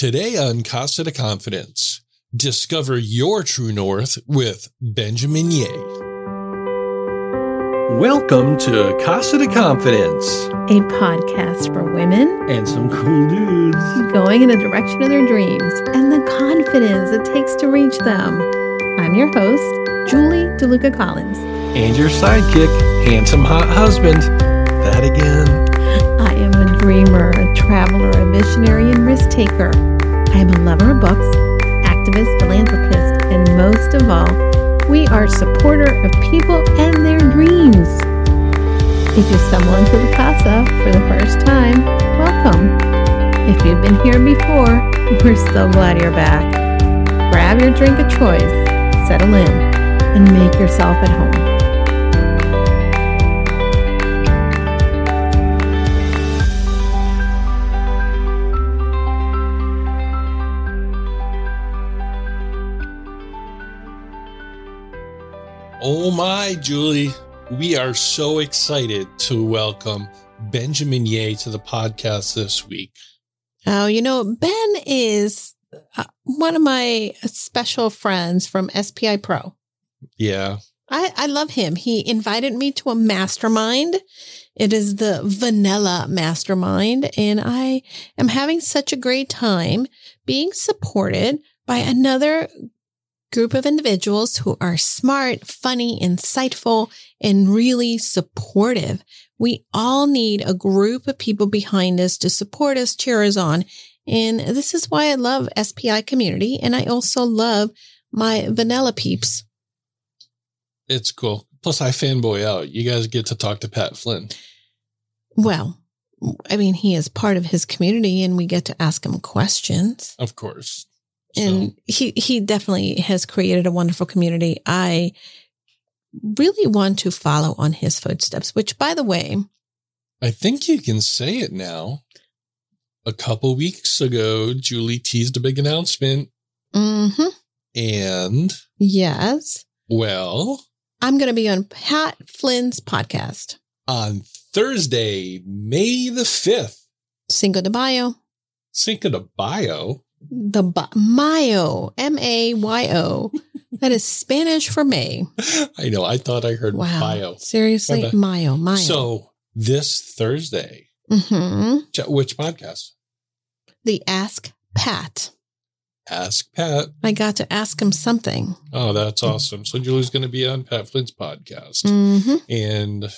Today on Casa de Confidence, discover your true north with Benjamin Ye. Welcome to Casa de Confidence, a podcast for women and some cool dudes going in the direction of their dreams and the confidence it takes to reach them. I'm your host, Julie DeLuca Collins. And your sidekick, handsome hot husband. That again. I am a dreamer, a traveler, a visionary, and risk taker. I am a lover of books, activist, philanthropist, and most of all, we are a supporter of people and their dreams. If you stumble into the casa for the first time, welcome. If you've been here before, we're so glad you're back. Grab your drink of choice, settle in, and make yourself at home. Oh my, Julie. We are so excited to welcome Benjamin Ye to the podcast this week. Oh, you know, Ben is uh, one of my special friends from SPI Pro. Yeah. I, I love him. He invited me to a mastermind. It is the Vanilla Mastermind, and I am having such a great time being supported by another group of individuals who are smart, funny, insightful, and really supportive. We all need a group of people behind us to support us, cheer us on. And this is why I love SPI community. And I also love my vanilla peeps. It's cool. Plus, I fanboy out. You guys get to talk to Pat Flynn. Well, I mean, he is part of his community and we get to ask him questions. Of course and he he definitely has created a wonderful community. I really want to follow on his footsteps, which by the way, I think you can say it now. A couple weeks ago, Julie teased a big announcement. Mm-hmm. And yes. Well, I'm going to be on Pat Flynn's podcast on Thursday, May the 5th. Cinco de Mayo. Cinco de Mayo the Mayo, M A Y O. That is Spanish for May. I know. I thought I heard wow. bio. Seriously, Mayo, Mayo. So this Thursday, mm-hmm. which podcast? The Ask Pat. Ask Pat. I got to ask him something. Oh, that's awesome. So Julie's going to be on Pat Flynn's podcast. Mm-hmm. And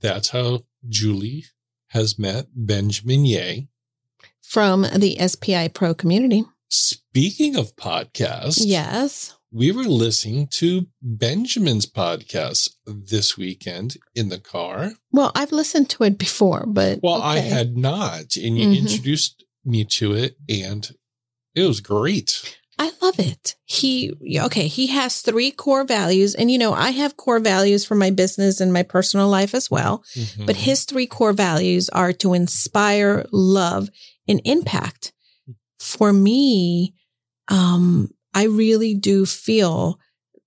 that's how Julie has met Benjamin Ye from the SPI Pro community. Speaking of podcasts, yes, we were listening to Benjamin's podcast this weekend in the car. Well, I've listened to it before, but well, okay. I had not, and you mm-hmm. introduced me to it, and it was great. I love it. He, okay, he has three core values. And, you know, I have core values for my business and my personal life as well. Mm-hmm. But his three core values are to inspire, love, and impact. For me, um, I really do feel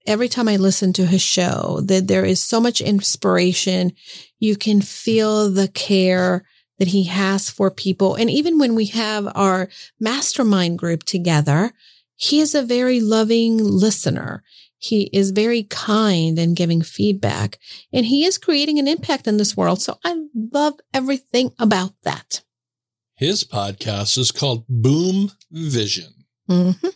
every time I listen to his show that there is so much inspiration. You can feel the care that he has for people. And even when we have our mastermind group together, he is a very loving listener. He is very kind and giving feedback and he is creating an impact in this world. So I love everything about that. His podcast is called Boom Vision. Mm-hmm.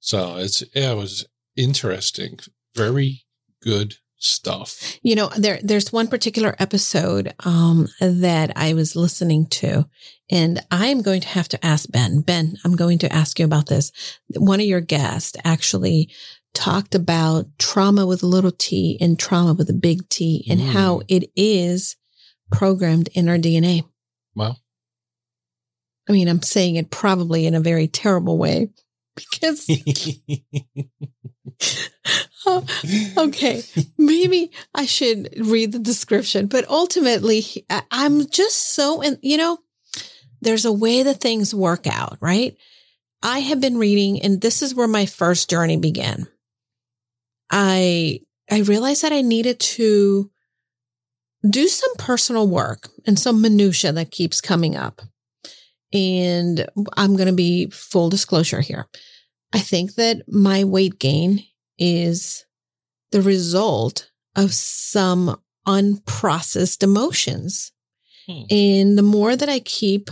So it's, yeah, it was interesting. Very good stuff. You know, there there's one particular episode um, that I was listening to, and I'm going to have to ask Ben. Ben, I'm going to ask you about this. One of your guests actually talked about trauma with a little t and trauma with a big T, and mm. how it is programmed in our DNA. Wow. I mean, I'm saying it probably in a very terrible way because. oh, okay, maybe I should read the description, but ultimately, I'm just so, and you know, there's a way that things work out, right? I have been reading, and this is where my first journey began. I I realized that I needed to do some personal work and some minutia that keeps coming up. And I'm going to be full disclosure here. I think that my weight gain is the result of some unprocessed emotions. Hmm. And the more that I keep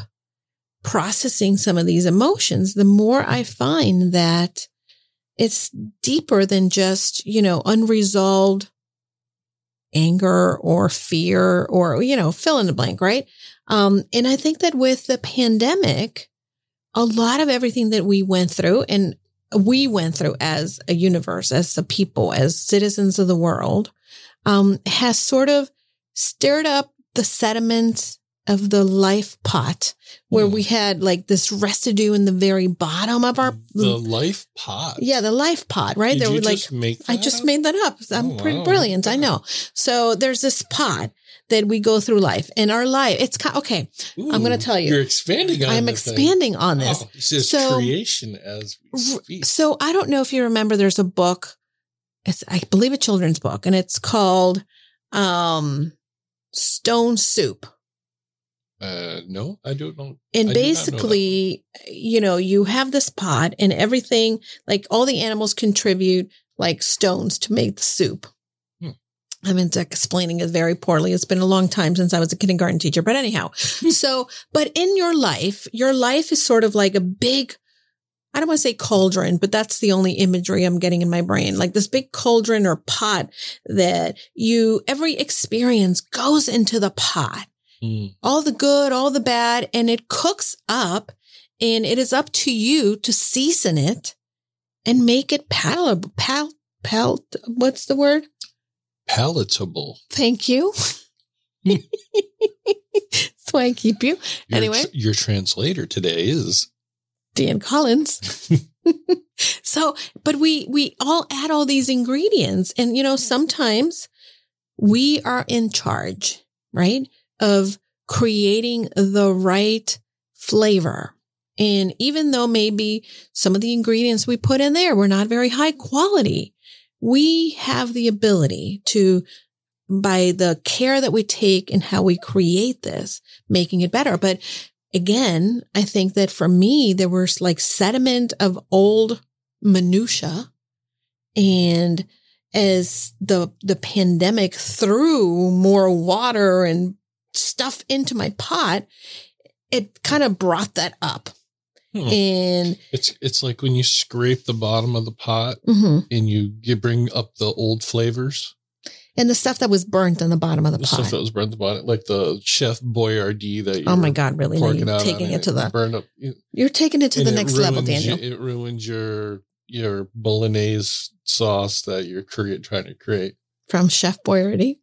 processing some of these emotions, the more I find that it's deeper than just, you know, unresolved anger or fear or, you know, fill in the blank, right? Um, and I think that with the pandemic, a lot of everything that we went through and we went through as a universe, as a people, as citizens of the world, um, has sort of stirred up the sediment of the life pot where mm. we had like this residue in the very bottom of our the life pot. Yeah, the life pot, right? Did there were like I just up? made that up. I'm Oh, pretty wow. brilliant, I know. So there's this pot that we go through life and our life. It's okay. I'm gonna tell you. You're expanding on this. I'm the thing. expanding on this. Oh, it's just So- creation as we speak. So I don't know if you remember there's a book. It's I believe a children's book and it's called um Stone Soup. Uh, no, I don't know. And I not know basically, you know, you have this pot and everything, like all the animals contribute like stones to make the soup. I'm explaining it very poorly. It's been a long time since I was a kindergarten teacher, but anyhow. so, but in your life, your life is sort of like a big, I don't want to say cauldron, but that's the only imagery I'm getting in my brain. Like this big cauldron or pot that you, every experience goes into the pot Mm. all the good, all the bad, and it cooks up and it is up to you to season it and make it palatable. Pal, pal, what's the word? Palatable. Thank you. That's why I keep you. Your, Anyway. your translator today is Dan Collins. so, but we, we all add all these ingredients and, you know, sometimes we are in charge, right? Of creating the right flavor. And even though maybe some of the ingredients we put in there were not very high quality, we have the ability to, by the care that we take and how we create this, making it better. But again, I think that for me, there was like sediment of old minutia. And as the, the pandemic threw more water and stuff into my pot, it kind of brought that up. And it's it's like when you scrape the bottom of the pot mhm. and you, you bring up the old flavors, and the stuff that was burnt on the bottom of the the stuff pot. that was burnt the bottom, like the Chef Boyardee that you're Oh my God, really? Pouring you're taking it to the, burned up. you- you're taking it to the next level, Daniel. you- it ruins your your bolognese sauce that you're trying to create. From Chef Boyardee.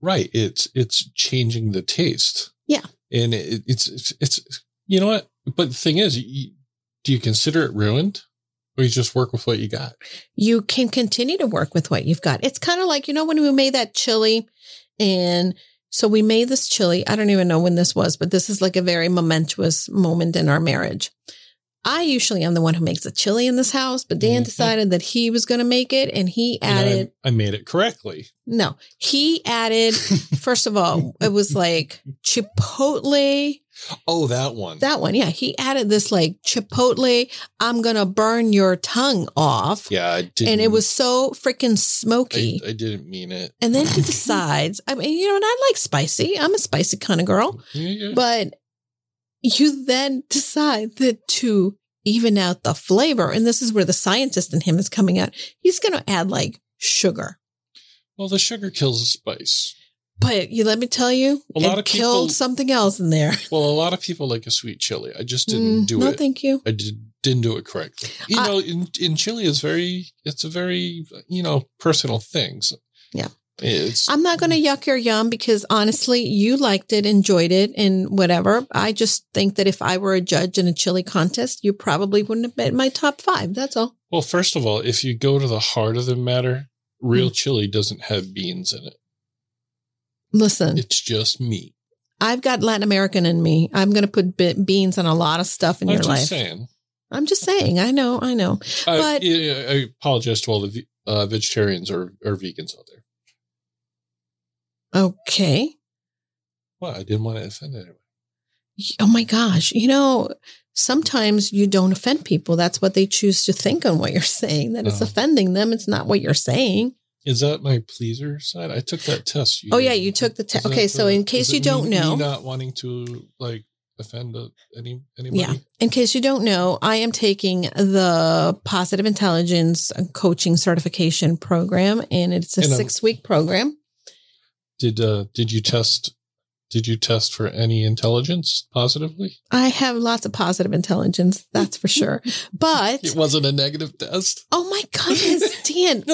Right. It's it's changing the taste. Yeah. And it, it's, it's it's you know what? But the thing is, you, do you consider it ruined, or you just work with what you got? you can continue to work with what you've got. It's kind of like, you know, when we made that chili and so we made this chili. I don't even know when this was, but this is like a very momentous moment in our marriage. I usually am the one who makes the chili in this house, but Dan Mhm. decided that he was going to make it and he And I- added, I, made it correctly. no, he added, first of all, it was like chipotle Oh, that one. that one, yeah. He added this like chipotle, I'm gonna burn your tongue off. yeah, I didn't. And it was so freaking I, smoky. I didn't mean it. and then he decides, I mean, you know, and I like spicy. I'm a spicy kind of girl. Yeah, yeah. But you then decide that to even out the flavor, and this is where the scientist in him is coming out, he's gonna add like sugar. well, the sugar kills the spice. But you let me tell you, A lot it of people- killed something else in there. Well, a lot of people like a sweet chili. I just didn't Mm, do no, it. thank you. I did, didn't do it correctly. You I- know, in, in Chile, it's very, it's a very, you know, personal thing. So Yeah. It's, I'm not going to yuck your yum because honestly, you liked it, enjoyed it, and whatever. I just think that if I were a judge in a chili contest, you probably wouldn't have been my top five. That's all. well, first of all, if you go to the heart of the matter, real Hmm. chili doesn't have beans in it. Listen, It's just meat. I've got Latin American in me. I'm going to put be- beans on a lot of stuff in I'm your just life. saying. I'm just saying. I know. I know. I, But- yeah, I apologize to all the uh, vegetarians or, or vegans out there. Okay. Well, I didn't want to offend anyone. Oh my gosh. You know, sometimes you don't offend people. That's what they choose to think on what you're saying, that it's Oh. offending them. It's not what you're saying. Is that my pleaser side? I took that test. You Oh, yeah, you took the test. Okay, so the- in case you don't me- me know- not wanting to like offend any anybody. Yeah. In case you don't know, I am taking the positive intelligence coaching certification program and it's a And, um, six week program. Did uh did you test did you test for any intelligence positively? I have lots of positive intelligence. That's for sure. But It wasn't a negative test. oh my goodness, Dan.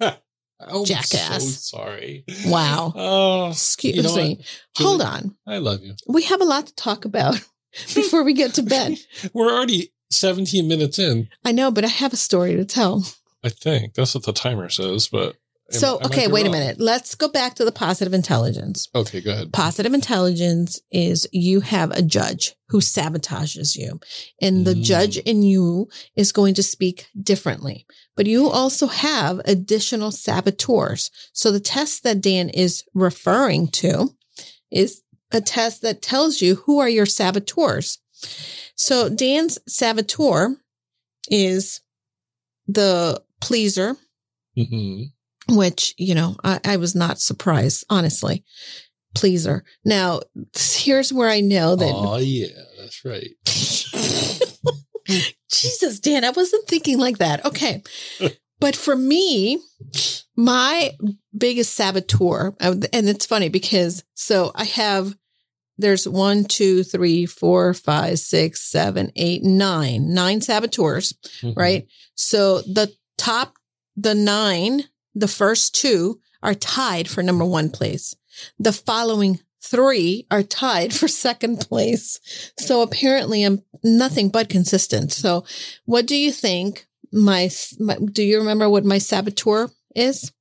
Oh, I'm Jackass. So sorry. Wow. Oh, Excuse You know me. what, Hold on. I love you. We have a lot to talk about before we get to bed. We're already 17 minutes in. I know, but I have a story to tell. I think that's what the timer says. But So, I might okay, wait a minute. Let's go back to the positive intelligence. Okay, go ahead. Positive intelligence is you have a judge who sabotages you, and the Mm. judge in you is going to speak differently. But you also have additional saboteurs. So the test that Dan is referring to is a test that tells you who are your saboteurs. So Dan's saboteur is the pleaser, hmm which, you know, I, I was not surprised, honestly. Pleaser. Now, here's where I know that. Oh yeah, that's right. Jesus, Dan, I wasn't thinking like that. Okay. but for me, my biggest saboteur, and it's funny because so I have, there's one, two, three, four, five, six, seven, eight, nine, nine saboteurs. Mhm. right? So the top, the nine, the first two are tied for number one place. The following three are tied for second place. So apparently I'm nothing but consistent. So what do you think my, my do you remember what my saboteur is?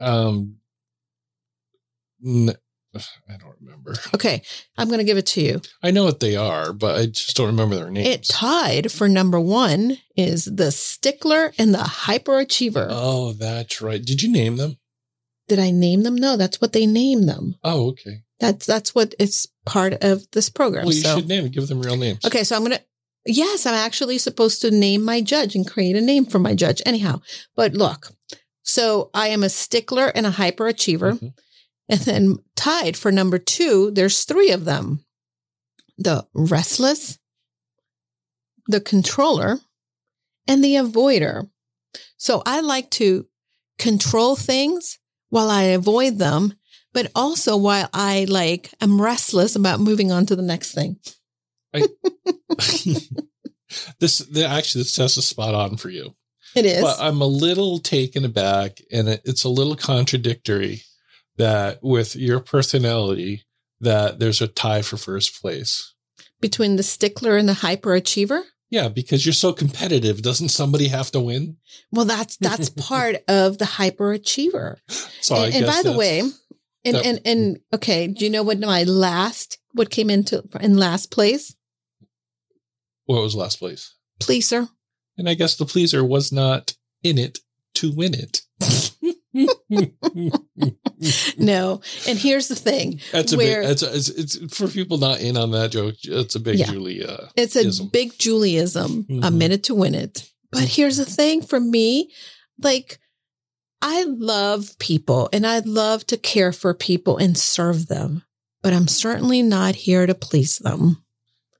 Um, n- I don't remember. Okay. I'm going to give it to you. I know what they are, but I just don't remember their names. It tied for number one is the stickler and the hyperachiever. oh, that's right. Did you name them? Did I name them? No, that's what they name them. Oh, okay. That's that's what it's part of this program. Well, you so should name it. Give them real names. okay, so I'm gonna. Yes, I'm actually supposed to name my judge and create a name for my judge. Anyhow, but look, so I am a stickler and a hyperachiever, Mhm. And then tied for number two. There's three of them: the restless, the controller, and the avoider. So I like to control things while I avoid them, but also while I like am restless about moving on to the next thing. this the, actually this test is spot on for you. It is. But I'm a little taken aback, and it, it's a little contradictory that with your personality that there's a tie for first place. between the stickler and the hyperachiever. Yeah, because you're so competitive. Doesn't somebody have to win? Well, that's that's part of the hyperachiever. So I and, and by the way, and, that- and and okay, do you know what my last what came into in last place? what was last place? Pleaser. And I guess the pleaser was not in it to win it. No. And here's the thing. That's a Where- big. That's a, it's, it's for people not in on that joke. It's a big Yeah. Julia. It's a big Juliism, a Mhm. minute to win it. But here's the thing for me, like I love people and I love to care for people and serve them, but I'm certainly not here to please them.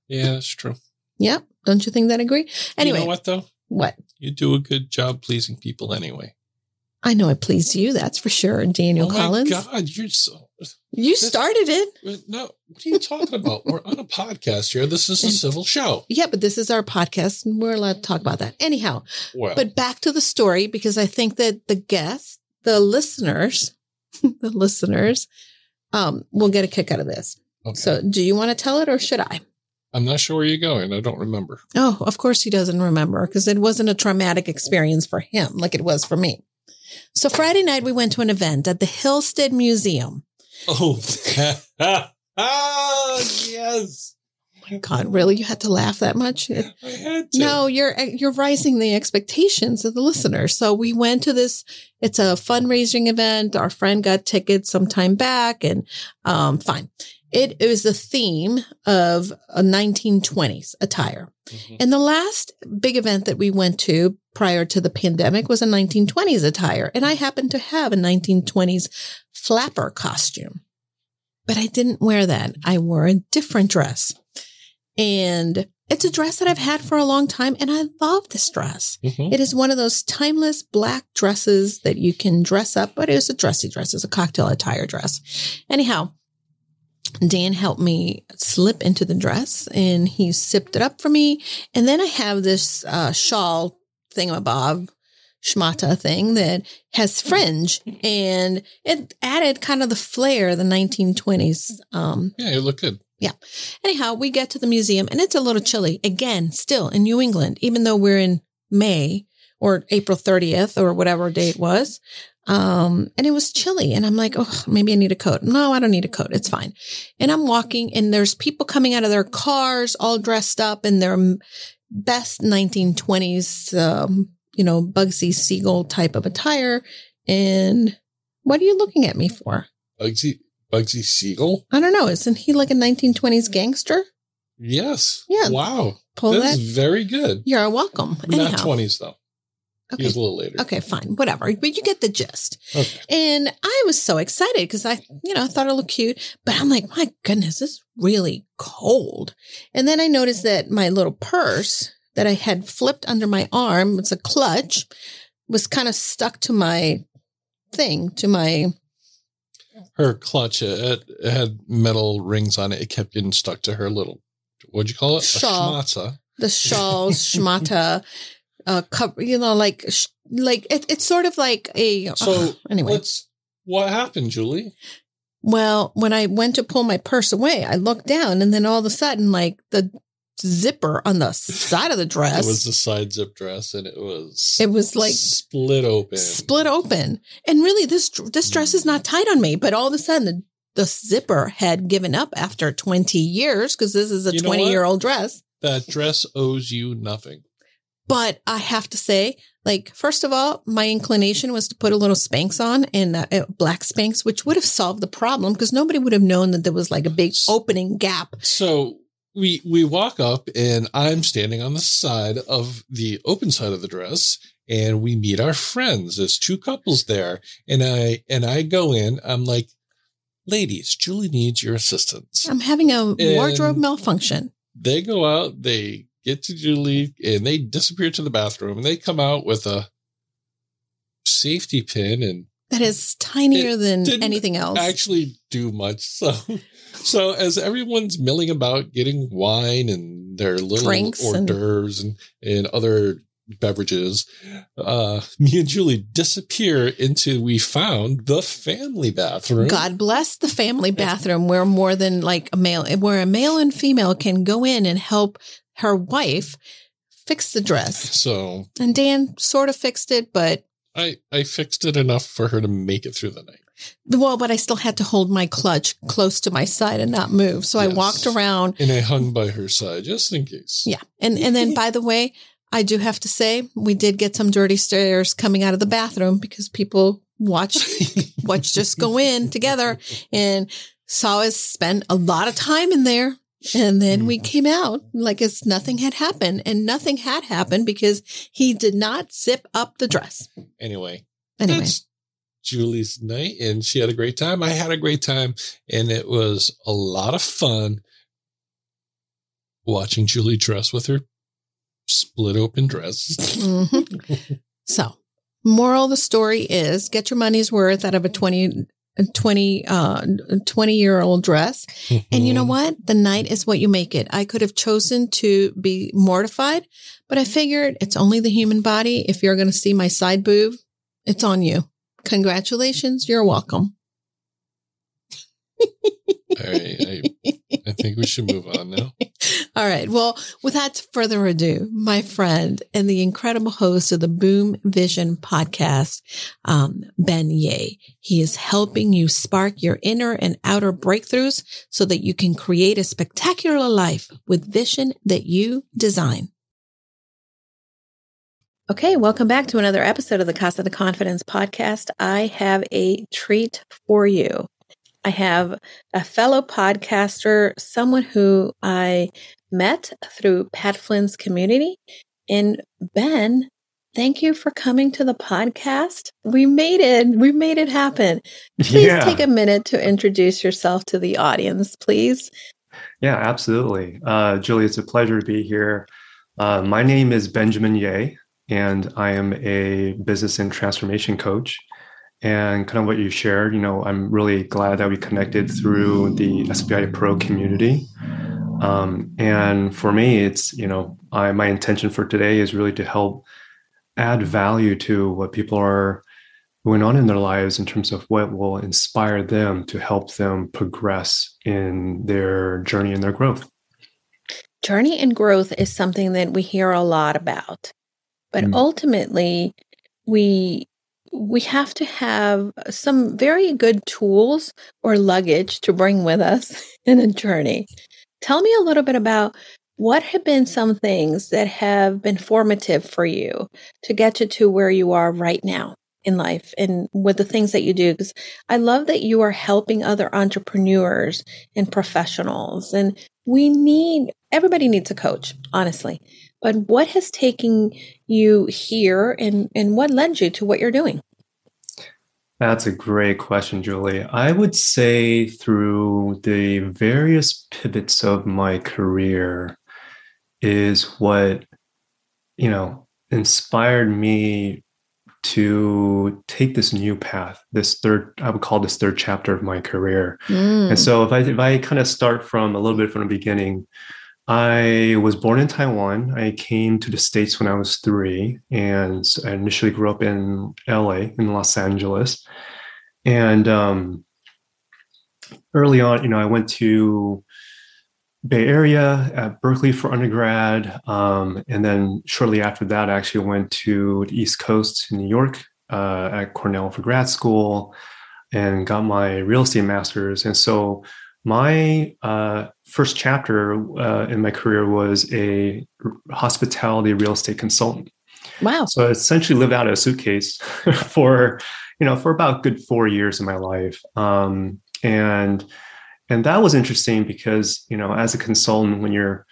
Yeah, that's true. Yep. Don't you think that agree? Anyway, you know what though? what? You do a good job pleasing people anyway. I know I pleased you. That's for sure. Daniel Collins. oh Collins. my God, you're so. You started it. No, what are you talking about? We're on a podcast here. This is a civil show. Yeah, but this is our podcast and we're allowed to talk about that. Anyhow, Well, but back to the story because I think that the guests, the listeners, the listeners, um, will get a kick out of this. okay. So do you want to tell it or should I? I'm not sure where you're going. I don't remember. Oh, of course he doesn't remember because it wasn't a traumatic experience for him like it was for me. So Friday night we went to an event at the Hill-Stead Museum. Oh, ah, yes. God, really? You had to laugh that much? I had to. No, you're you're rising the expectations of the listener. So we went to this. It's a fundraising event. Our friend got tickets some time back, and um, fine. It, was the theme of a 1920s attire. Mhm. And the last big event that we went to prior to the pandemic was a 1920s attire. And I happened to have a 1920s flapper costume, but I didn't wear that. I wore a different dress. And it's a dress that I've had for a long time. And I love this dress. Mhm. It is one of those timeless black dresses that you can dress up, but it's a dressy dress. It's a cocktail attire dress. Anyhow, Dan helped me slip into the dress and he zipped it up for me. And then I have this uh, shawl thingamabob, schmata thing that has fringe and it added kind of the flair, of the 1920s. Um, Yeah, you look good. Yeah. Anyhow, we get to the museum and it's a little chilly again, still in New England, even though we're in May or April 30th or whatever day it was. Um, and it was chilly and I'm like, oh, maybe I need a coat. No, I don't need a coat. It's fine. And I'm walking and there's people coming out of their cars all dressed up in their best 1920s, um, you know, Bugsy Siegel type of attire. And what are you looking at me for? Bugsy Bugsy Siegel? I don't know. Isn't he like a 1920s gangster? Yes. Yeah. Wow. Pull That's that. very good. You're welcome. Anyhow. Not 20s, though. He Okay. was a little later. Okay, fine. Whatever. But you get the gist. Okay. And I was so excited because I, you know, I thought it looked cute. But I'm like, my goodness, this is really cold. And then I noticed that my little purse that I had flipped under my arm, it's a clutch, was kind of stuck to my thing, to my Her clutch, it, it had metal rings on it. It kept getting stuck to her little, what'd you call it? Shawl. The shawl, schmata, uh, cover, you know, like, sh- like it, it's sort of like a, So ugh, anyway. What's, what happened, Julie? Well, when I went to pull my purse away, I looked down and then all of a sudden, like the zipper on the side of the dress, It was the side zip dress and it was it was like split open. split open. And really, this this dress is not tight on me, but all of a sudden, the, the zipper had given up after 20 years because this is a You know 20 what? year old dress. That dress owes you nothing. But I have to say, like, first of all, my inclination was to put a little Spanx on and uh, uh, black Spanx, which would have solved the problem because nobody would have known that there was like a big opening gap. So we we walk up and I'm standing on the side of the open side of the dress and we meet our friends. There's two couples there and I and I go in. I'm like, ladies, Julie needs your assistance. I'm having a And- wardrobe malfunction. They go out, they get to Julie and they disappear to the bathroom and they come out with a safety pin and That is tinier than anything else. actually do much. So, so as everyone's milling about getting wine and their little Drinks hors and- d'oeuvres and, and other beverages, uh, me and Julie disappear into we found the family bathroom. God bless the family bathroom where more than like a male, where a male and female can go in and help her wife fixed the dress. So And Dan sort of fixed it, but I I fixed it enough for her to make it through the night. well, but I still had to hold my clutch close to my side and not move. So I walked around. And I hung by her side just in case. Yeah. And, and then by the way, I do have to say we did get some dirty stares coming out of the bathroom because people watched, watched us go in together and saw us spend a lot of time in there. And then we came out like as nothing had happened and nothing had happened because he did not zip up the dress. Anyway, Anyway, That's Julie's night, and she had a great time. I had a great time, and it was a lot of fun watching Julie dress with her split open dress. Mhm. so moral of the story is get your money's worth out of a 20, a 20, uh, 20 year old dress. And you know Mm-hmm. what? The night is what you make it. I could have chosen to be mortified, but I figured it's only the human body. If you're going to see my side boob, it's on you. Congratulations. You're welcome. All right, I, I think we should move on now. All right. Well, without further ado, my friend and the incredible host of the Boom Vision podcast, um, Ben Ye. He is helping you spark your inner and outer breakthroughs so that you can create a spectacular life with vision that you design. Okay, welcome back to another episode of the Casa de Confidence podcast. I have a treat for you. I have a fellow podcaster, someone who I met through Pat Flynn's community. And Ben, thank you for coming to the podcast. We made it. We made it happen. Please yeah. take a minute to introduce yourself to the audience, please. Yeah, absolutely. Uh, Julie, it's a pleasure to be here. Uh, my name is Benjamin Ye, and I am a business and transformation coach and kind of what you shared you know i'm really glad that we connected through the SPI pro community um, and for me it's you know I, my intention for today is really to help add value to what people are going on in their lives in terms of what will inspire them to help them progress in their journey and their growth journey and growth is something that we hear a lot about but mm. ultimately we we have to have some very good tools or luggage to bring with us in a journey. Tell me a little bit about what have been some things that have been formative for you to get you to where you are right now in life and with the things that you do because I love that you are helping other entrepreneurs and professionals and we need everybody needs a coach honestly but what has taken you here and, and what led you to what you're doing? That's a great question, Julie. I would say through the various pivots of my career is what, you know, inspired me to take this new path, this third, I would call this third chapter of my career. Mm. And so if I if I kind of start from a little bit from the beginning, I was born in Taiwan. I came to the States when I was three, and I initially grew up in LA, in Los Angeles. And um, early on, you know, I went to Bay Area at Berkeley for undergrad. Um, and then shortly after that, I actually went to the East Coast in New York uh, at Cornell for grad school and got my real estate master's. And so my uh, first chapter uh, in my career was a hospitality real estate consultant. Wow! So I essentially lived out of a suitcase for you know for about good four years of my life, um, and and that was interesting because you know as a consultant when you're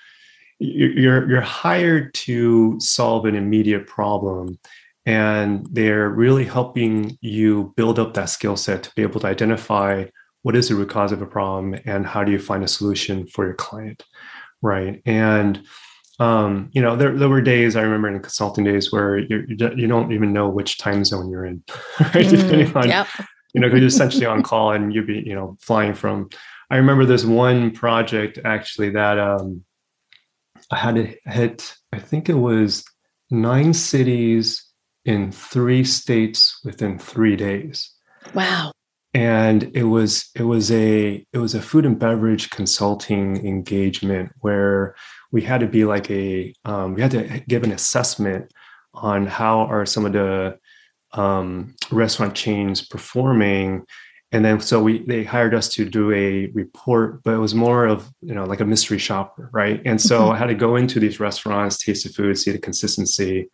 you're you're hired to solve an immediate problem and they're really helping you build up that skill set to be able to identify what is the root cause of a problem and how do you find a solution for your client right? And um, you know there, there were days i remember in consulting days where you're, you you don't even know which time zone you're in right? Mm, depending on yep. you know because you're essentially on call and you'd be you know flying from i remember this one project actually that um, i had to hit i think it was nine cities in three states within three days. Wow and it was it was a it was a food and beverage consulting engagement where we had to be like a um, we had to give an assessment on how are some of the um, restaurant chains performing. And then so we they hired us to do a report but it was more of you know like a mystery shopper right? And so mm-hmm. i had to go into these restaurants taste the food see the consistency.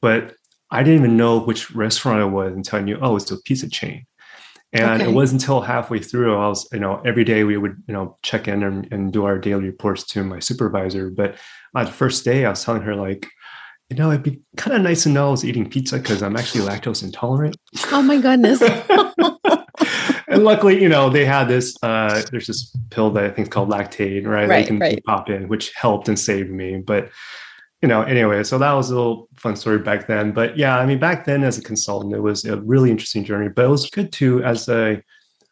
But i didn't even know which restaurant it was until i knew oh it's a pizza chain and okay. it wasn't until halfway through, I was, you know, every day we would, you know, check in and, and do our daily reports to my supervisor. But on the first day, I was telling her, like, you know, it'd be kind of nice to know I was eating pizza because I'm actually lactose intolerant. Oh my goodness. and luckily, you know, they had this, uh, there's this pill that I think is called Lactaid, right? Right, they can right. pop in, which helped and saved me. But you know, anyway, so that was a little fun story back then. But yeah, I mean, back then as a consultant, it was a really interesting journey. But it was good to, as a,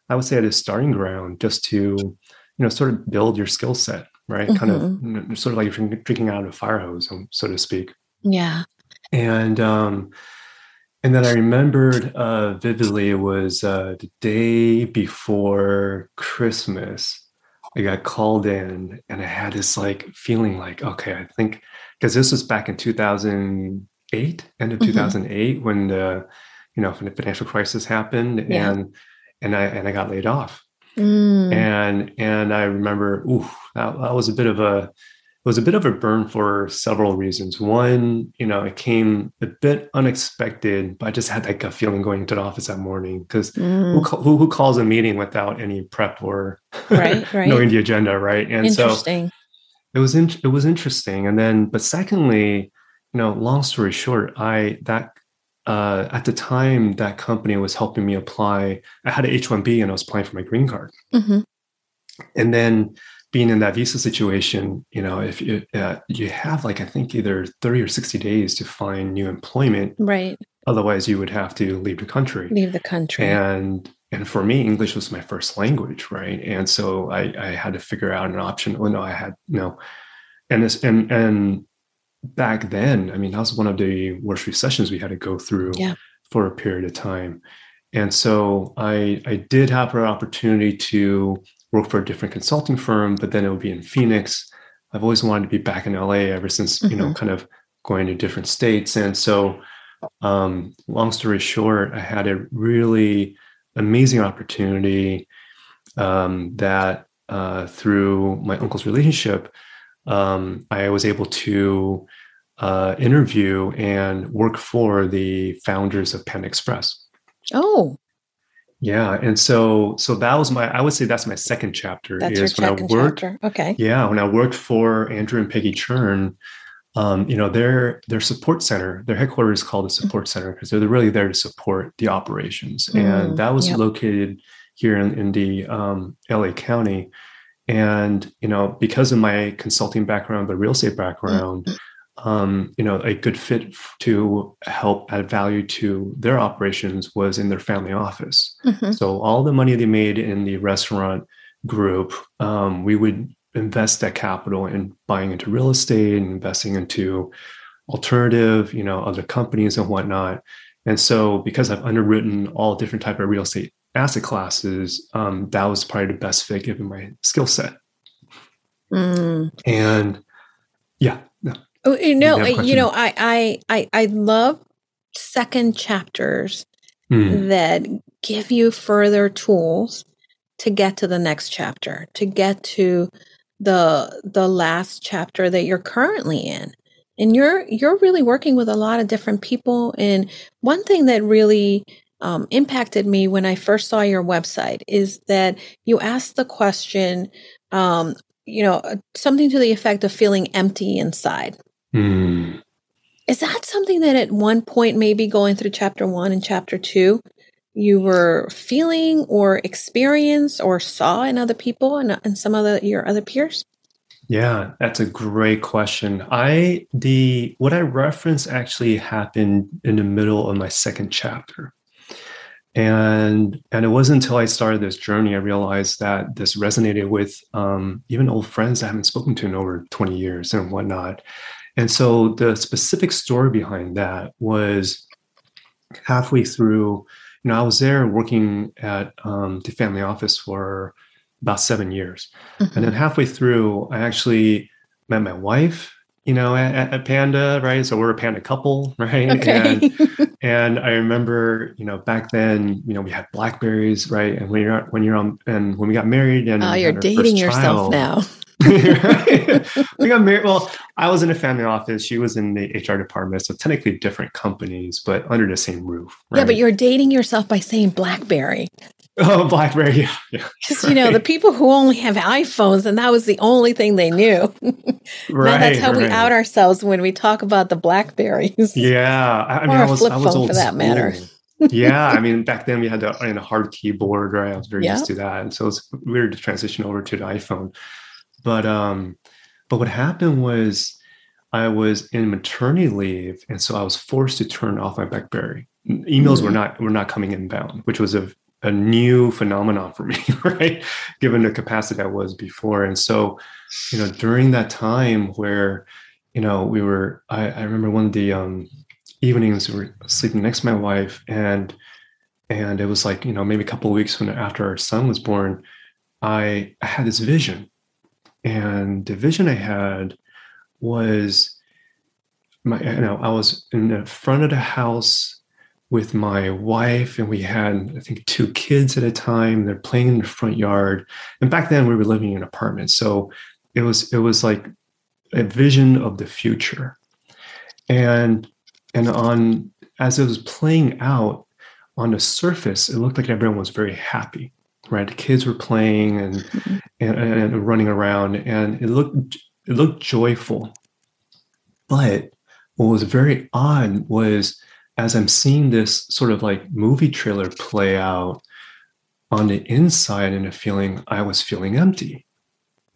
I would say, at a starting ground, just to, you know, sort of build your skill set, right? Mm-hmm. Kind of mm-hmm. you know, sort of like drinking out of a fire hose, um, so to speak. Yeah. And um, and then I remembered uh, vividly it was uh, the day before Christmas. I got called in, and I had this like feeling like, okay, I think because this was back in 2008 end of mm-hmm. 2008 when the you know when the financial crisis happened yeah. and and i and i got laid off mm. and and i remember ooh that, that was a bit of a was a bit of a burn for several reasons. One, you know, it came a bit unexpected, but I just had that gut feeling going into the office that morning because mm. who, who, who, calls a meeting without any prep or right, right. knowing the agenda, right? And so it was in, it was interesting. And then, but secondly, you know, long story short, I that uh, at the time that company was helping me apply. I had an H one B and I was applying for my green card. Mm-hmm. And then being in that visa situation, you know, if you uh, you have like I think either thirty or sixty days to find new employment, right? Otherwise, you would have to leave the country. Leave the country. And and for me, English was my first language, right? And so I I had to figure out an option. oh no, I had no, and this and and back then, I mean, that was one of the worst recessions we had to go through yeah. for a period of time. And so I I did have an opportunity to work for a different consulting firm, but then it would be in Phoenix. I've always wanted to be back in LA ever since, mm-hmm. you know, mm-hmm. kind of going to different states. And so, um, long story short, I had a really amazing opportunity um, that uh, through my uncle's relationship, um, I was able to uh, interview and work for the founders of Panda Express. Oh, yeah, and so so that was my I would say that's my second chapter. That's is when I worked, chapter. Okay. Yeah, when I worked for Andrew and Peggy Cherng, um, you know, their their support center, their headquarters is called the mm-hmm. support center because they're really there to support the operations, mm, and that was yep. located here in, in the um, LA County. And you know, because of my consulting background, the real estate background. Mm-hmm um, you know, a good fit to help add value to their operations was in their family office. Mm-hmm. So all the money they made in the restaurant group, um, we would invest that capital in buying into real estate and investing into alternative, you know, other companies and whatnot. And so because I've underwritten all different type of real estate asset classes, um, that was probably the best fit given my skill set. Mm. And yeah, Oh, you know, you know, I, I, I, I love second chapters mm. that give you further tools to get to the next chapter, to get to the the last chapter that you're currently in. And you're you're really working with a lot of different people. And one thing that really um, impacted me when I first saw your website is that you asked the question, um, you know, something to the effect of feeling empty inside. Mm. Is that something that at one point, maybe going through chapter one and chapter two, you were feeling or experienced or saw in other people and, and some of the, your other peers? Yeah, that's a great question. I the what I reference actually happened in the middle of my second chapter. And and it wasn't until I started this journey I realized that this resonated with um, even old friends I haven't spoken to in over 20 years and whatnot. And so the specific story behind that was halfway through, you know, I was there working at um, the family office for about seven years. Mm-hmm. And then halfway through, I actually met my wife, you know, at, at Panda, right? So we're a Panda couple, right? Okay. And, and I remember, you know, back then, you know, we had Blackberries, right? And when you're when you're on, and when we got married, and oh, you're dating yourself child, now. we got married. Well, I was in a family office. She was in the HR department. So technically different companies, but under the same roof. Right? Yeah, but you're dating yourself by saying Blackberry. Oh, Blackberry. Yeah. yeah right. you know, the people who only have iPhones, and that was the only thing they knew. right. that's how right. we out ourselves when we talk about the Blackberries. Yeah. I, I mean, I was, flip I was phone for that school. matter. yeah, I mean, back then we had the a hard keyboard, right? I was very used to that, and so it's weird to transition over to the iPhone. But um, but what happened was I was in maternity leave, and so I was forced to turn off my BlackBerry. Emails mm-hmm. were not were not coming inbound, which was a a new phenomenon for me, right? Given the capacity I was before, and so you know during that time where you know we were, I, I remember one of the um, evenings we were sleeping next to my wife, and and it was like you know maybe a couple of weeks when after our son was born, I I had this vision and the vision I had was my, you know, I was in the front of the house with my wife, and we had, I think, two kids at a time. They're playing in the front yard. And back then we were living in an apartment So it was, it was like a vision of the future. And and on as it was playing out on the surface, it looked like everyone was very happy, right? Kids were playing and, mm-hmm. and, and running around, and it looked it looked joyful. But what was very odd was as I'm seeing this sort of like movie trailer play out on the inside and a feeling I was feeling empty.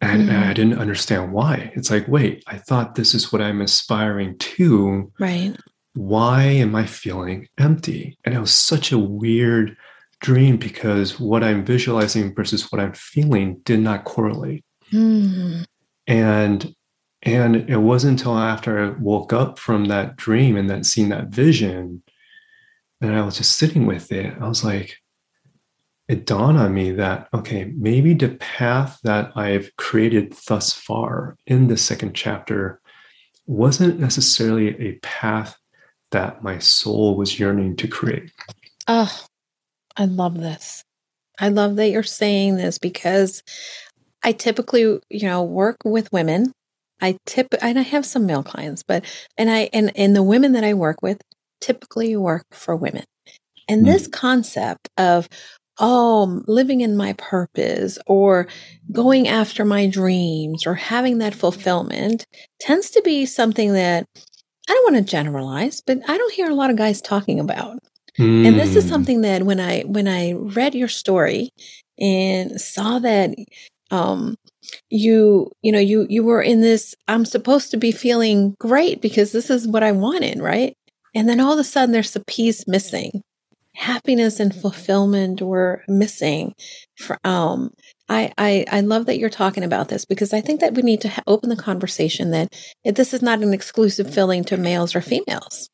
And, mm. and, I didn't understand why. It's like, wait, I thought this is what I'm aspiring to. Right. Why am I feeling empty? And it was such a weird dream because what I'm visualizing versus what I'm feeling did not correlate. Mm. And and it wasn't until after I woke up from that dream and then seeing that vision, and I was just sitting with it. I was like, it dawned on me that, okay, maybe the path that I've created thus far in the second chapter wasn't necessarily a path that my soul was yearning to create. Oh, I love this. I love that you're saying this because I typically, you know, work with women I tip and I have some male clients, but and I and and the women that I work with typically work for women. And mm. this concept of oh, living in my purpose or going after my dreams or having that fulfillment tends to be something that I don't want to generalize, but I don't hear a lot of guys talking about. Mm. And this is hmm. something that when I when I read your story and saw that um you you know you you were in this i'm supposed to be feeling great because this is what i wanted right and then all of a sudden there's a piece missing happiness and fulfillment were missing for um I, I i love that you're talking about this because i think that we need to ha- open the conversation that this is not an exclusive feeling to males or females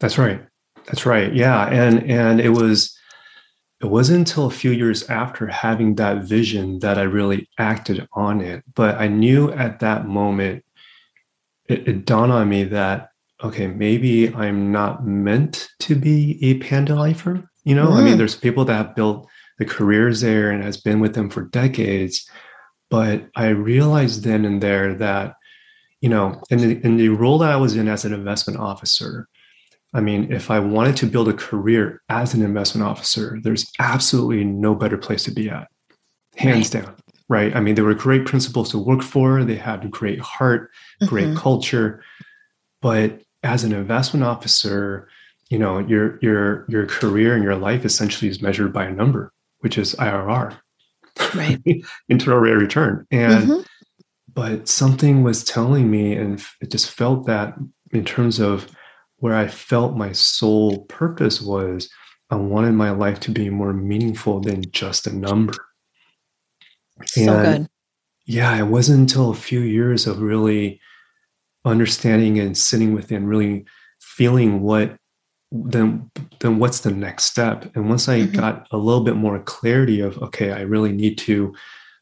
that's right that's right yeah and and it was it wasn't until a few years after having that vision that I really acted on it. But I knew at that moment, it, it dawned on me that, okay, maybe I'm not meant to be a panda lifer. You know, mm. I mean, mm. there's people that have built the careers there and has been with them for decades. But I realized then and there that, you know, in the, in the role that I was in as an investment officer, I mean, if I wanted to build a career as an investment officer, there's absolutely no better place to be at, hands right. down. Right. I mean, there were great principals to work for. They had great heart, great mm-hmm. culture. But as an investment officer, you know, your your your career and your life essentially is measured by a number, which is IRR, right? Internal rate of return. And mm-hmm. but something was telling me, and it just felt that in terms of where I felt my sole purpose was I wanted my life to be more meaningful than just a number. So and good. Yeah, it wasn't until a few years of really understanding and sitting within, really feeling what then then what's the next step and once i mm-hmm. got a little bit more clarity of okay i really need to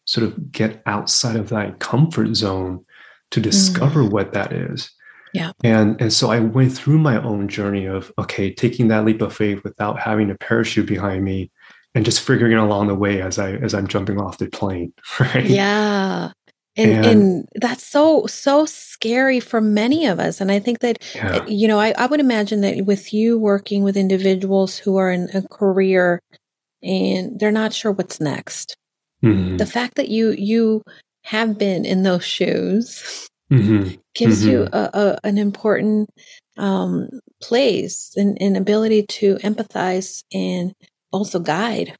sort of get outside of that comfort zone to discover mm-hmm. what that is yeah. And and so I went through my own journey of okay, taking that leap of faith without having a parachute behind me and just figuring it along the way as I as I'm jumping off the plane. Right. Yeah. And, and, and that's so so scary for many of us and i think that yeah. you know I, I would imagine that with you working with individuals who are in a career and they're not sure what's next mm-hmm. the fact that you you have been in those shoes mm-hmm. gives mm-hmm. you a, a, an important um, place and, and ability to empathize and also guide.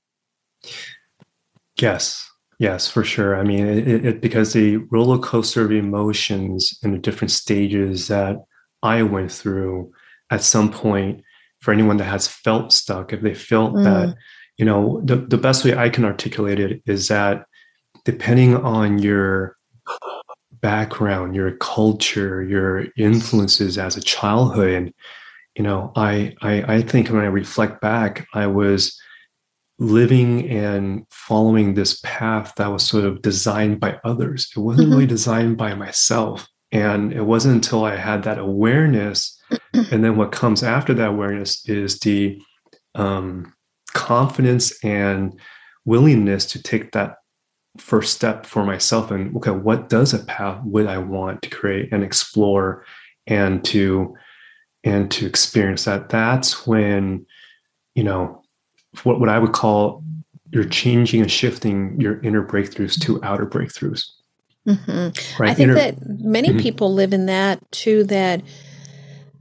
Yes, yes, for sure. I mean, it, it, because the roller coaster of emotions and the different stages that I went through at some point, for anyone that has felt stuck, if they felt mm. that, you know, the, the best way I can articulate it is that depending on your background, your culture, your influences as a childhood. And, you know, I, I, I think when I reflect back, I was living and following this path that was sort of designed by others. It wasn't mm-hmm. really designed by myself. And it wasn't until I had that awareness. and then what comes after that awareness is the um, confidence and willingness to take that first step for myself and okay what does a path would i want to create and explore and to and to experience that that's when you know what, what i would call you're changing and shifting your inner breakthroughs to outer breakthroughs mm-hmm. right i think inner, that many mm-hmm. people live in that too that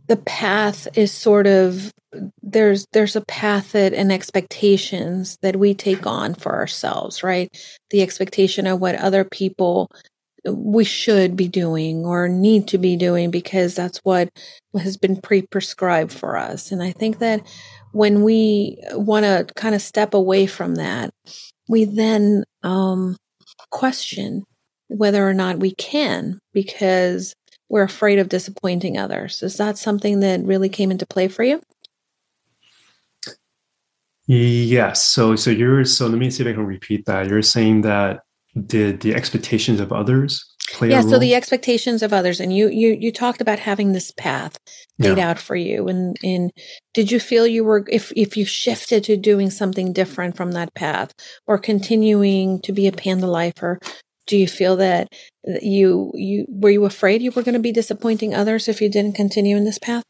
the path is sort of there's there's a path that and expectations that we take on for ourselves right? The expectation of what other people we should be doing or need to be doing because that's what has been pre-prescribed for us. And i think that when we want to kind of step away from that we then um, question whether or not we can because we're afraid of disappointing others is that something that really came into play for you Yes. So so you're so let me see if I can repeat that. You're saying that did the expectations of others play yeah, so the expectations of others and you you you talked about having this path laid yeah. out for you and and did you feel you were if if you shifted to doing something different from that path or continuing to be a panda lifer do you feel that you you were you afraid you were going to be disappointing others if you didn't continue in this path?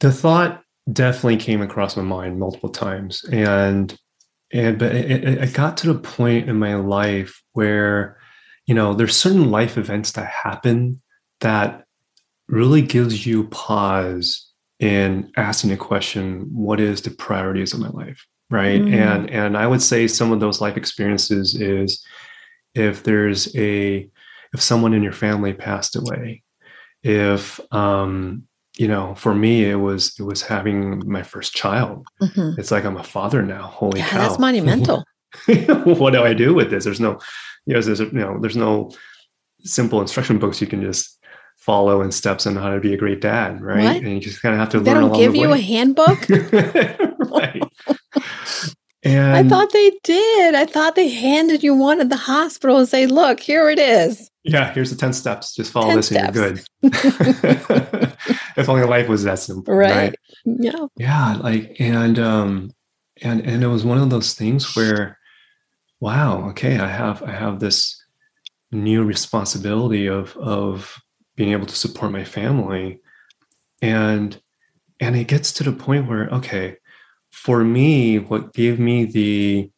The thought definitely came across my mind multiple times and and but it, it, got to the point in my life where you know there's certain life events that happen that really gives you pause in asking the question what is the priorities of my life? Right? Mm. and and i would say some of those life experiences is if there's a if someone in your family passed away if um you know, for me, it was it was having my first child. Mm-hmm. It's like I'm a father now. Holy yeah, cow! That's monumental. what do I do with this? There's no, you know, there's you know, there's no simple instruction books you can just follow in steps on how to be a great dad, right? What? And you just kind of have to they learn. They don't give you way. a handbook, right? And I thought they did. I thought they handed you one at the hospital and say, "Look, here it is." Yeah, here's the 10 steps. Just follow this steps. and you're good. if only life was that simple. Right. right. Yeah. Yeah. Like, and, um, and, and it was one of those things where, wow, okay, I have, I have this new responsibility of, of being able to support my family. And, and it gets to the point where, okay, for me, what gave me the,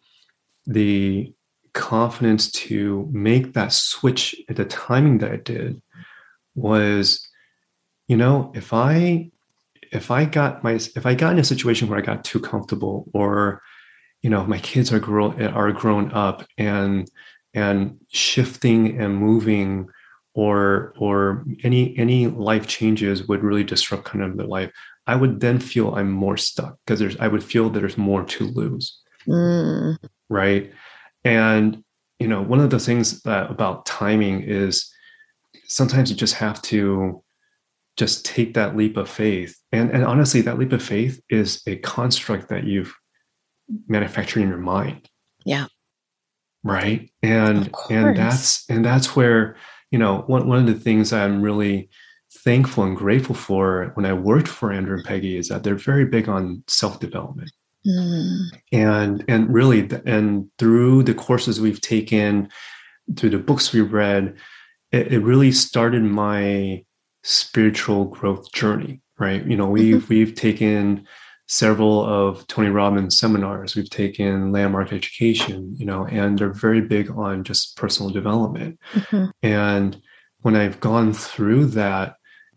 the confidence to make that switch at the timing that I did was, you know, if I if I got my if I got in a situation where I got too comfortable or you know my kids are grow are grown up and and shifting and moving or or any any life changes would really disrupt kind of their life i would then feel i'm more stuck because there's i would feel there's more to lose mm. right and you know, one of the things that, about timing is sometimes you just have to just take that leap of faith. And and honestly, that leap of faith is a construct that you've manufactured in your mind. Yeah. Right. And and that's and that's where, you know, one one of the things I'm really thankful and grateful for when I worked for Andrew and Peggy is that they're very big on self-development. Mm. And and really, and through the courses we've taken, through the books we've read, it, it really started my spiritual growth journey. Right? You know, we've mm-hmm. we've taken several of Tony Robbins' seminars. We've taken landmark education. You know, and they're very big on just personal development. Mm-hmm. And when I've gone through that,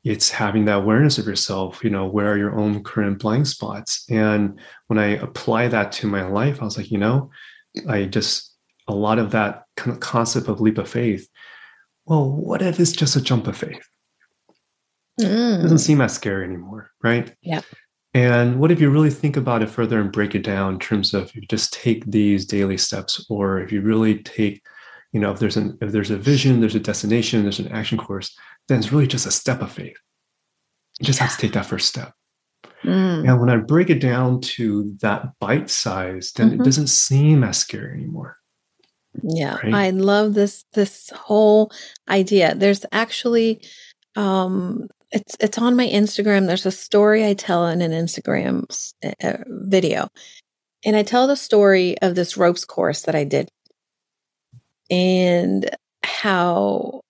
it's having that awareness of yourself you know where are your own current blind spots? And when i apply that to my life i was like you know i just a lot of that kind of concept of leap of faith well what if it's just a jump of faith? Mm. it doesn't seem as scary anymore right? Yeah. And what if you really think about it further and break it down in terms of if you just take these daily steps or if you really take you know if there's an if there's a vision there's a destination there's an action course then it's really just a step of faith. You just have to take that first step. Mm. and when i break it down to that bite size then mm-hmm. it doesn't seem as scary anymore. Yeah right? i love this this whole idea. There's actually um it's it's on my instagram. There's a story i tell in an instagram uh, video. And i tell the story of this ropes course that i did and how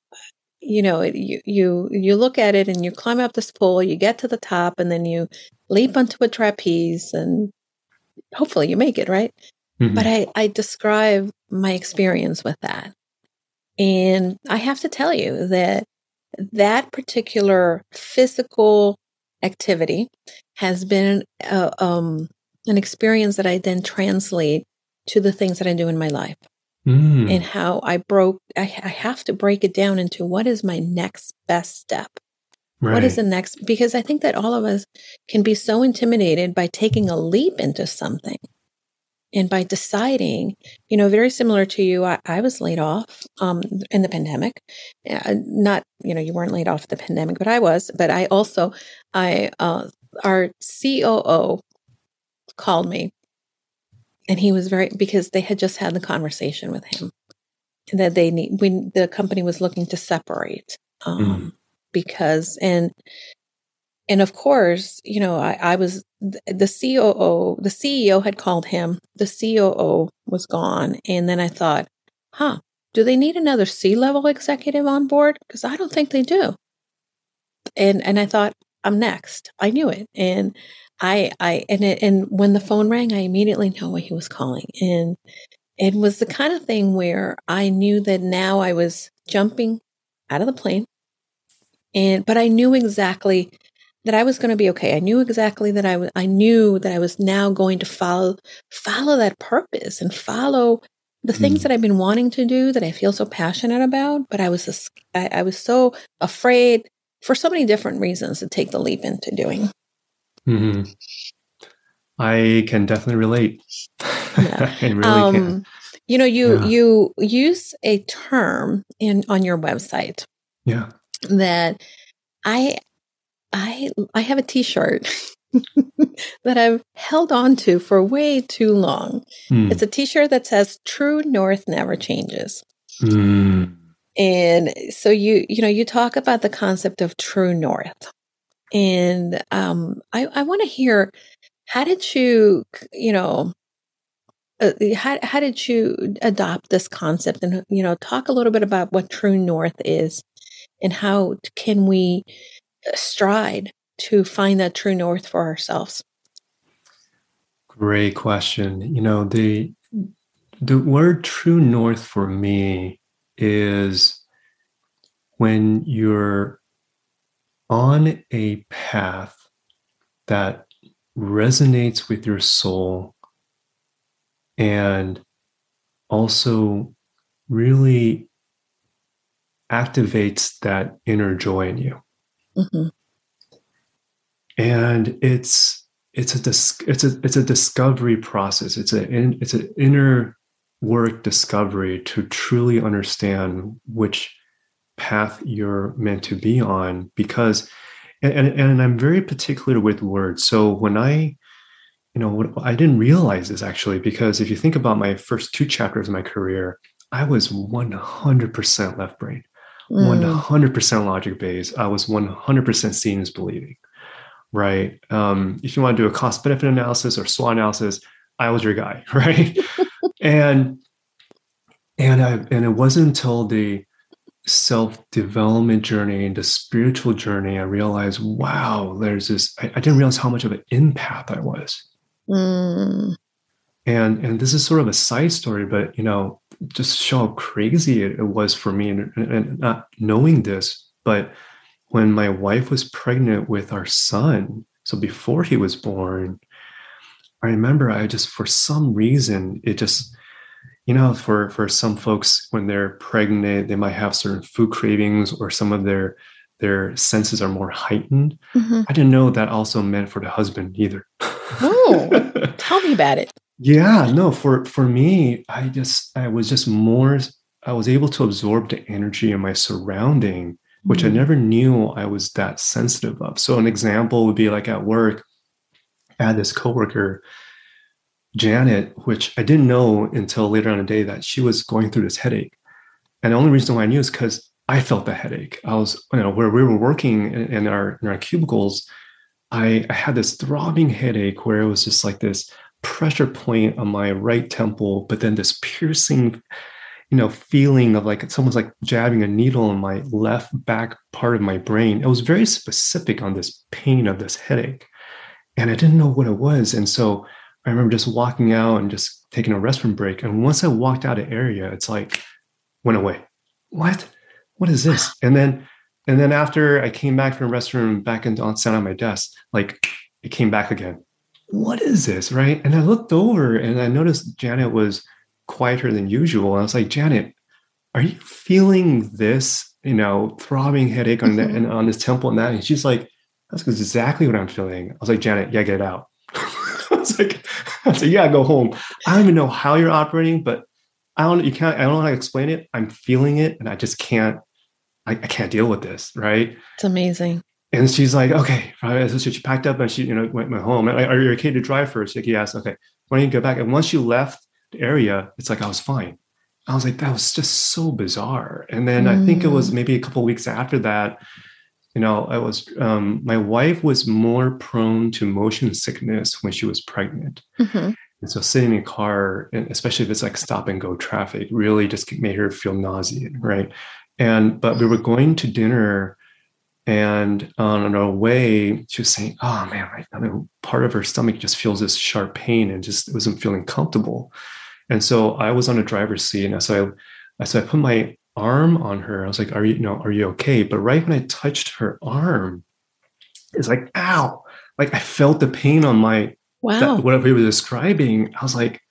you know you you you look at it and you climb up this pole you get to the top and then you leap onto a trapeze and hopefully you make it right? Mm-hmm. but i i describe my experience with that. And i have to tell you that that particular physical activity has been uh, um, an experience that i then translate to the things that i do in my life mm. and how I broke, I, I, have to break it down into what is my next best step? Right. What is the next? Because I think that all of us can be so intimidated by taking a leap into something and by deciding, you know, very similar to you, I, I was laid off um, in the pandemic. Uh, not, you know, you weren't laid off the pandemic, but I was. But I also, I, uh, our COO called me and he was very because they had just had the conversation with him that they need when the company was looking to separate um, mm. because and and of course you know I, I was the COO the CEO had called him the COO was gone and then I thought huh do they need another C level executive on board? Because I don't think they do. And and I thought I'm next. I knew it and I, I, and it, and when the phone rang, I immediately knew what he was calling. And it was the kind of thing where I knew that now I was jumping out of the plane. And, but I knew exactly that I was going to be okay. I knew exactly that I was, I knew that I was now going to follow, follow that purpose and follow the things mm. that I've been wanting to do that I feel so passionate about. But I was, I, I was so afraid for so many different reasons to take the leap into doing. Mm-hmm. I can definitely relate. Yeah. I really um, can. You know, you yeah. you use a term in on your website. Yeah. That I I I have a T-shirt that I've held on to for way too long. Mm. It's a T-shirt that says "True North never changes." Mm. And so you you know you talk about the concept of true north and um, I, I want to hear how did you, you know, uh, how, how did you adopt this concept and, you know, talk a little bit about what True North is and how can we uh, stride to find that true north for ourselves? Great question. You know, the the word true north for me is when you're on a path that resonates with your soul and also really activates that inner joy in you. Mm-hmm. And it's it's a dis- it's a it's a discovery process. It's a it's an inner work discovery to truly understand which path you're meant to be on because and, and i'm very particular with words. So when i you know i didn't realize this actually because if you think about my first two chapters of my career i was 100% left brain mm. 100% logic based. I was 100% seeing is believing right? Um, if you want to do a cost benefit analysis or SWOT analysis i was your guy right? And and i and it wasn't until the self development journey and the spiritual journey, I realized, wow, there's this. I, I didn't realize how much of an empath I was. Mm. And and this is sort of a side story, but you know, just show how crazy it, it was for me, and, and not knowing this. But when my wife was pregnant with our son, so before he was born, I remember I just for some reason it just you know for for some folks when they're pregnant they might have certain food cravings or some of their their senses are more heightened mm-hmm. i didn't know that also meant for the husband either oh tell me about it yeah no for for me i just i was just more i was able to absorb the energy in my surrounding which mm-hmm. i never knew i was that sensitive of so an example would be like at work i had this coworker Janet, which I didn't know until later on in the day that she was going through this headache. And the only reason why I knew is because I felt the headache. I was, you know, where we were working in, in our in our cubicles, I, I had this throbbing headache where it was just like this pressure point on my right temple, but then this piercing you know, feeling of like someone's like jabbing a needle in my left back part of my brain. It was very specific on this pain of this headache. And I didn't know what it was. And so I remember just walking out and just taking a restroom break. And once I walked out of area, it's like went away. What? What is this? And then and then after I came back from the restroom, back into on sat on my desk, like it came back again. What is this? Right. And I looked over and I noticed Janet was quieter than usual. And I was like, Janet, are you feeling this, you know, throbbing headache on mm-hmm. the, on this temple and that? And she's like, that's exactly what I'm feeling. I was like, Janet, yeah, get it out. I was like, I yeah, go home. I don't even know how you're operating, but I don't, you can't, I don't know how to explain it. I'm feeling it and I just can't, I, I can't deal with this. Right. It's amazing. And she's like, okay. So she packed up and she, you know, went, went home. Like, are you okay to drive first? Like, yes. Okay. Why don't you go back? And once you left, the area, it's like I was fine. I was like, that was just so bizarre. And then mm. I think it was mm. maybe a couple weeks after that, you know, I was um, my wife was more prone to motion sickness when she was pregnant. Mm-hmm. And so sitting in a car, and especially if it's like stop and go traffic, really just made her feel nauseated, right? And but we were going to dinner, and on our way, she was saying, "Oh man, I mean, part of her stomach just feels this sharp pain and just wasn't feeling comfortable." And so I was on a driver's seat, and so I, so I put my arm on her. I was like, "Are you, you know, are you okay?" But right when I touched her arm, it's like, "Ow!" Like I felt the pain on my wow. That, whatever he was describing. I was like,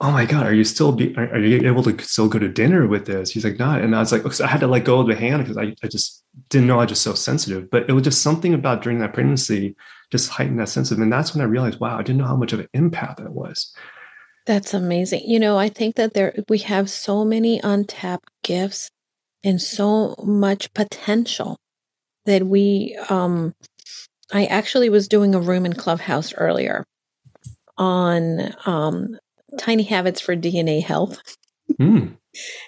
"Oh my god, are you still be? Are, are you able to still go to dinner with this?" He's like, "Not." And I was like, I had to let go of the hand because I, I just didn't know I was just so sensitive. But it was just something about during that pregnancy just heightened that sensitive, and that's when I realized, wow, I didn't know how much of an empath that was. That's amazing. You know, I think that there we have so many untapped gifts and so much potential that we um I actually was doing a room in Clubhouse earlier on um tiny habits for DNA health. Mm.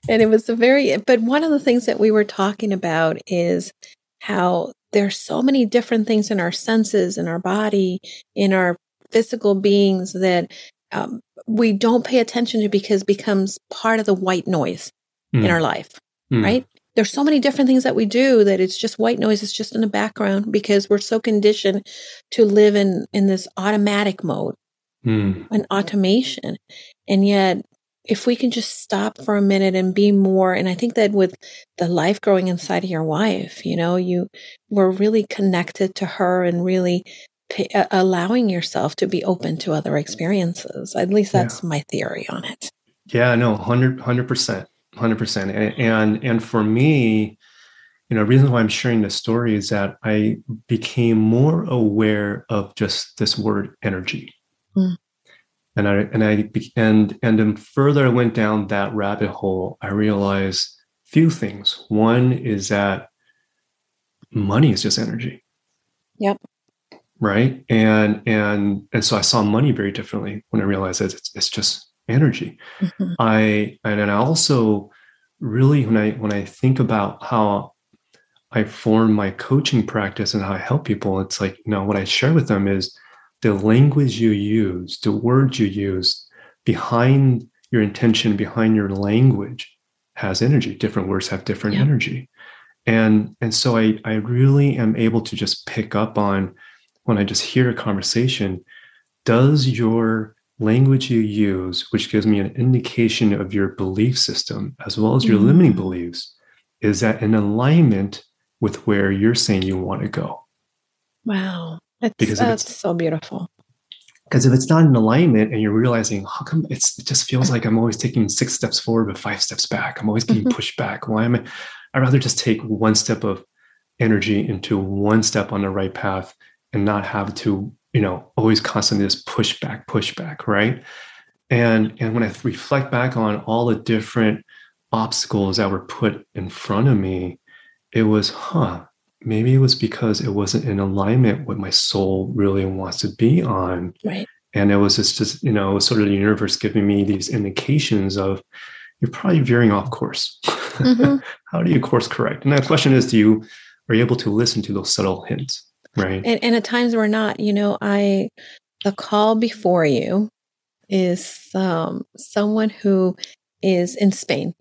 and it was a very but one of the things that we were talking about is how there's so many different things in our senses in our body in our physical beings that um, we don't pay attention to because becomes part of the white noise mm. in hmm. our life, mm. right? There's so many different things that we do that it's just white noise. It's just in the background because we're so conditioned to live in, in this automatic mode mm. and automation. And yet if we can just stop for a minute and be more and i think that with the life growing inside of your wife you know you were really connected to her and really allowing yourself to be open to other experiences. At least that's yeah. my theory on it. Yeah, no, 100 percent, hundred percent. And and for me, you know, reason why I'm sharing this story is that I became more aware of just this word energy. Mm. And I and I and and then further I went down that rabbit hole, I realized few things. One is that money is just energy. Yep right and and and so i saw money very differently when i realized that it's, it's just energy mm-hmm. i and i also really when i when i think about how i form my coaching practice and how i help people it's like you know what i share with them is the language you use the words you use behind your intention behind your language has energy different words have different yeah. energy and and so i i really am able to just pick up on when I just hear a conversation, does your language you use, which gives me an indication of your belief system as well as your mm-hmm. limiting beliefs, is that in alignment with where you're saying you want to go? Wow. That's, because that's so beautiful. Because if it's not in alignment and you're realizing, how come it just feels like I'm always taking six steps forward, but five steps back? I'm always getting mm-hmm. pushed back. Why am I? I'd rather just take one step of energy into one step on the right path and not have to you know always constantly just push back push back right? And and when i reflect back on all the different obstacles that were put in front of me it was huh maybe it was because it wasn't in alignment with my soul really wants to be on. Right. And it was just, just you know sort of the universe giving me these indications of you're probably veering off course. Mm-hmm. how do you course correct? And the question is do you are you able to listen to those subtle hints Right. And, and at times we're not, you know, I, the call before you is um, someone who is in Spain.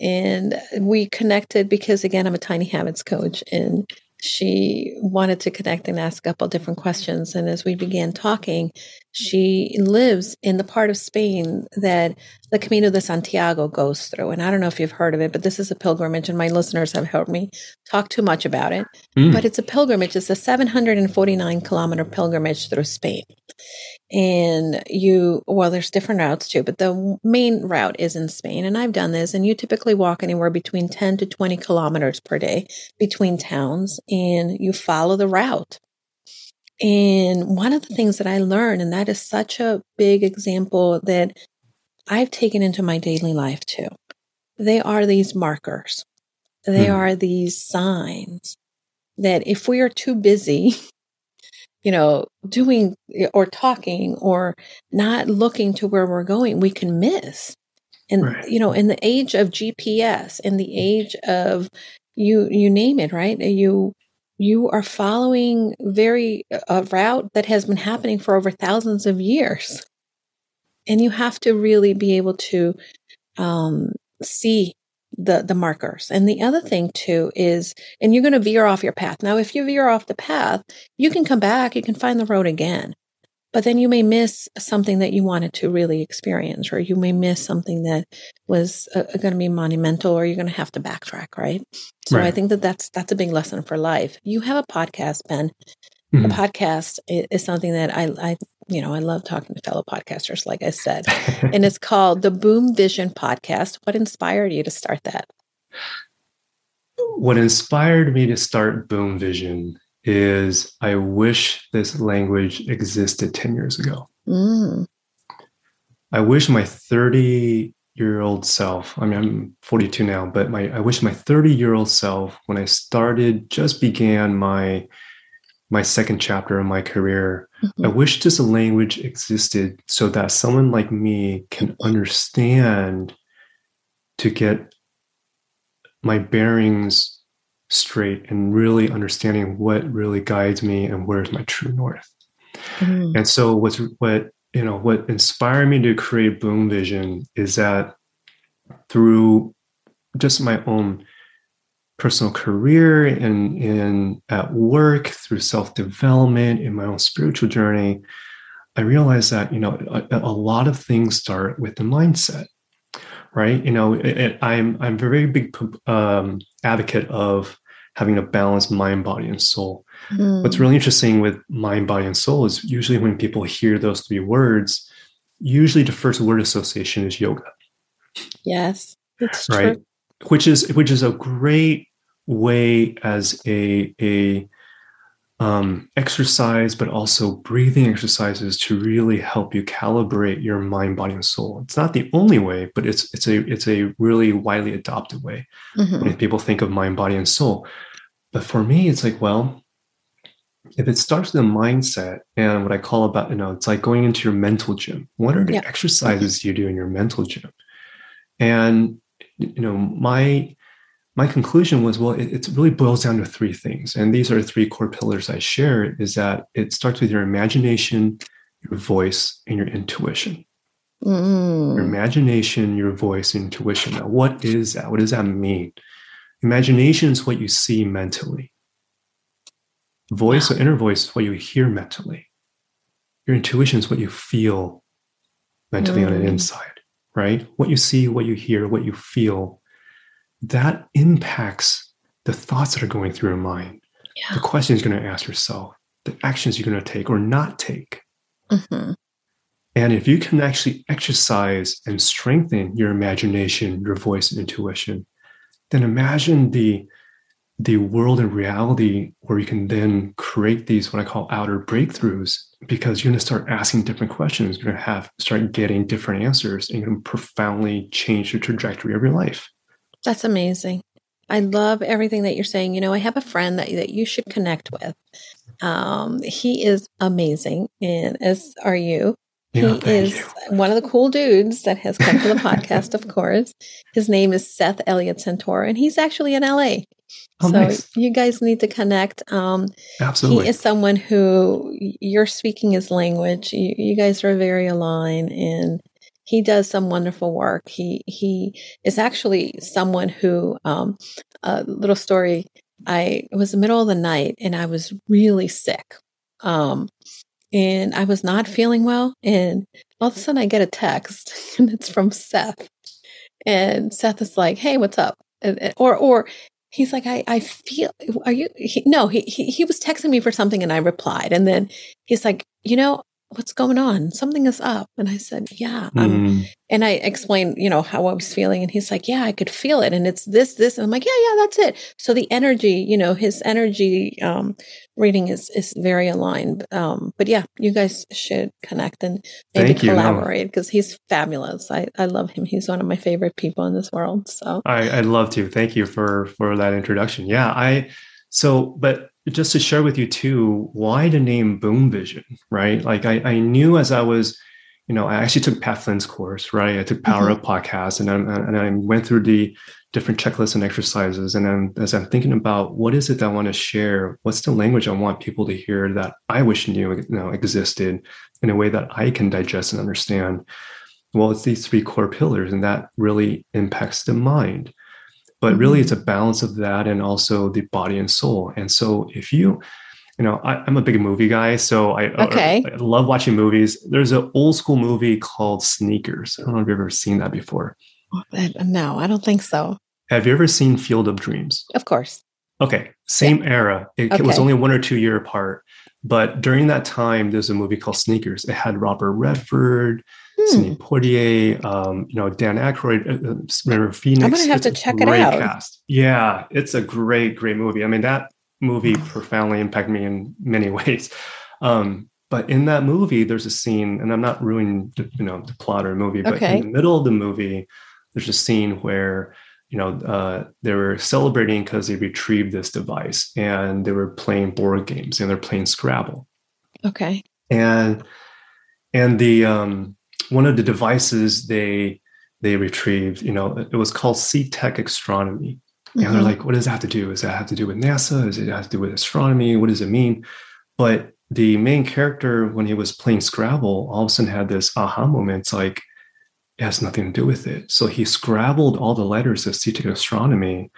and we connected because again, I'm a tiny habits coach and she wanted to connect and ask a couple different questions. And as we began talking, she lives in the part of Spain that the Camino de Santiago goes through. And I don't know if you've heard of it, but this is a pilgrimage, and my listeners have heard me talk too much about it. Mm. But it's a pilgrimage, it's a 749 kilometer pilgrimage through Spain and you well there's different routes too but the main route is in spain and i've done this and you typically walk anywhere between 10 to 20 kilometers per day between towns and you follow the route and one of the things that i learned and that is such a big example that i've taken into my daily life too they are these markers they hmm. are these signs that if we are too busy you know, doing or talking or not looking to where we're going, we can miss. And, right. you know, in the age of GPS, in the age of you, you name it, right? You, you are following very a route that has been happening for over thousands of years. And you have to really be able to um, see the the markers. And the other thing too is and you're going to veer off your path. Now if you veer off the path, you can come back, you can find the road again. But then you may miss something that you wanted to really experience or you may miss something that was uh, going to be monumental or you're going to have to backtrack, right? So right. I think that that's that's a big lesson for life. You have a podcast, Ben. Mm-hmm. A podcast is something that I, I you know, I love talking to fellow podcasters, like I said. and it's called the Boom Vision Podcast. What inspired you to start that? What inspired me to start Boom Vision is I wish this language existed 10 years ago. Mm. I wish my 30 year old self, I mean, I'm 42 now, but my, I wish my 30 year old self, when I started, just began my my second chapter of my career. Mm-hmm. I wish this language existed so that someone like me can understand to get my bearings straight and really understanding what really guides me and where's my true north. Mm-hmm. And so what's what you know what inspired me to create Boom Vision is that through just my own personal career and in at work through self-development in my own spiritual journey i realized that you know a, a lot of things start with the mindset right you know it, it, i'm i'm a very big um, advocate of having a balanced mind body and soul mm. what's really interesting with mind body and soul is usually when people hear those three words usually the first word association is yoga yes it's right true. which is which is a great way as a a um, exercise, but also breathing exercises to really help you calibrate your mind, body, and soul. It's not the only way, but it's it's a it's a really widely adopted way mm-hmm. when people think of mind, body, and soul. But for me, it's like, well, if it starts with a mindset and what I call about, you know, it's like going into your mental gym. What are the yeah. exercises you do in your mental gym? And you know, my my conclusion was well it, it, really boils down to three things and these are three core pillars i share is that it starts with your imagination your voice and your intuition mm. your imagination your voice intuition now what is that what does that mean imagination is what you see mentally voice wow. or inner voice is what you hear mentally your intuition is what you feel mentally mm. on the mm. inside right what you see what you hear what you feel that impacts the thoughts that are going through your mind, yeah. the questions you're going to ask yourself, the actions you're going to take or not take. Mm-hmm. And if you can actually exercise and strengthen your imagination, your voice, and intuition, then imagine the the world and reality where you can then create these what I call outer breakthroughs because you're going to start asking different questions. You're going to have start getting different answers and you're going to profoundly change the trajectory of your life. That's amazing. I love everything that you're saying. You know, I have a friend that, that you should connect with. Um, he is amazing, and as are you. Yeah, he is you. one of the cool dudes that has come to the podcast, of course. His name is Seth Elliott Santora, and he's actually in LA. Oh, so nice. you guys need to connect. Um, Absolutely. He is someone who you're speaking his language. You, you guys are very aligned, and he does some wonderful work. He he is actually someone who um, a little story. I it was the middle of the night and I was really sick. Um, and I was not feeling well. And all of a sudden I get a text and it's from Seth. And Seth is like, Hey, what's up? Or, or he's like, I, I feel, are you, he, no, he, he, he was texting me for something and I replied. And then he's like, you know, what's going on? Something is up. And I said, yeah. Mm. And I explained, you know, how I was feeling. And he's like, yeah, I could feel it. And it's this, this. And I'm like, yeah, yeah, that's it. So the energy, you know, his energy, um, reading is, is very aligned. Um, but yeah, you guys should connect and maybe Thank collaborate because he's fabulous. I, I love him. He's one of my favorite people in this world. So I, I'd love to. Thank you for, for that introduction. Yeah. I, so, but just to share with you too, why the name Boom Vision, right? Like I, I knew as I was, you know, I actually took Pat Flynn's course, right? I took Power mm-hmm. Up podcast and I, and I went through the different checklists and exercises. And then as I'm thinking about what is it that I want to share, what's the language I want people to hear that I wish knew, you know, existed in a way that I can digest and understand. Well, it's these three core pillars, and that really impacts the mind but really it's a mm-hmm. balance of that and also the body and soul and so if you you know I, am a big movie guy so I, okay. I, I, love watching movies there's an old school movie called sneakers i don't know if you've ever seen that before no i don't think so have you ever seen field of dreams of course okay same yeah. era it, okay. it was only one or two year apart but during that time there's a movie called sneakers it had robert redford. Sidney Poitier, um, you know, Dan Aykroyd, uh, uh River Phoenix. I'm gonna have it's to check it out. Cast. Yeah, it's a great, great movie. I mean, that movie profoundly impacted me in many ways. Um, but in that movie, there's a scene, and I'm not ruining, the, you know, the plot or movie, but okay. in the middle of the movie, there's a scene where you know uh, they were celebrating because they retrieved this device, and they were playing board games, and they're playing Scrabble. Okay. And and the um, one of the devices they they retrieved, you know, it was called Setec Astronomy. And mm-hmm. they're like, what does that have to do? Does that have to do with NASA? Does it have to do with astronomy? What does it mean? But the main character, when he was playing Scrabble, all of a sudden had this aha moment. It's like, it has nothing to do with it. So he scrabbled all the letters of Setec Astronomy.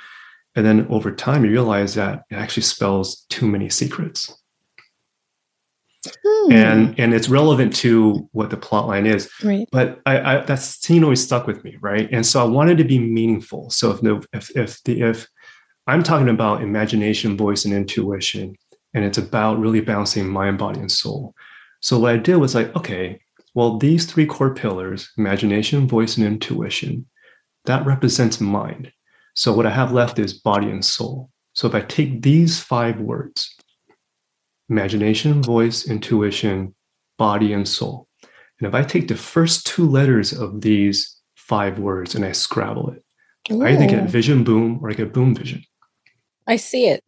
And then over time, you realize that it actually spells too many secrets. Hmm. And and it's relevant to what the plot line is. Right. But I, I, that scene always stuck with me, right? And so I wanted to be meaningful. So if the if if the if I'm talking about imagination, voice, and intuition, and it's about really balancing mind, body, and soul. So what I did was like, okay, well, these three core pillars, imagination, voice, and intuition, that represents mind. So what I have left is body and soul. So if I take these five words imagination, voice, intuition, body, and soul. And if I take the first two letters of these five words and I scrabble it, Ooh. I either get vision boom or I get boom vision. I see it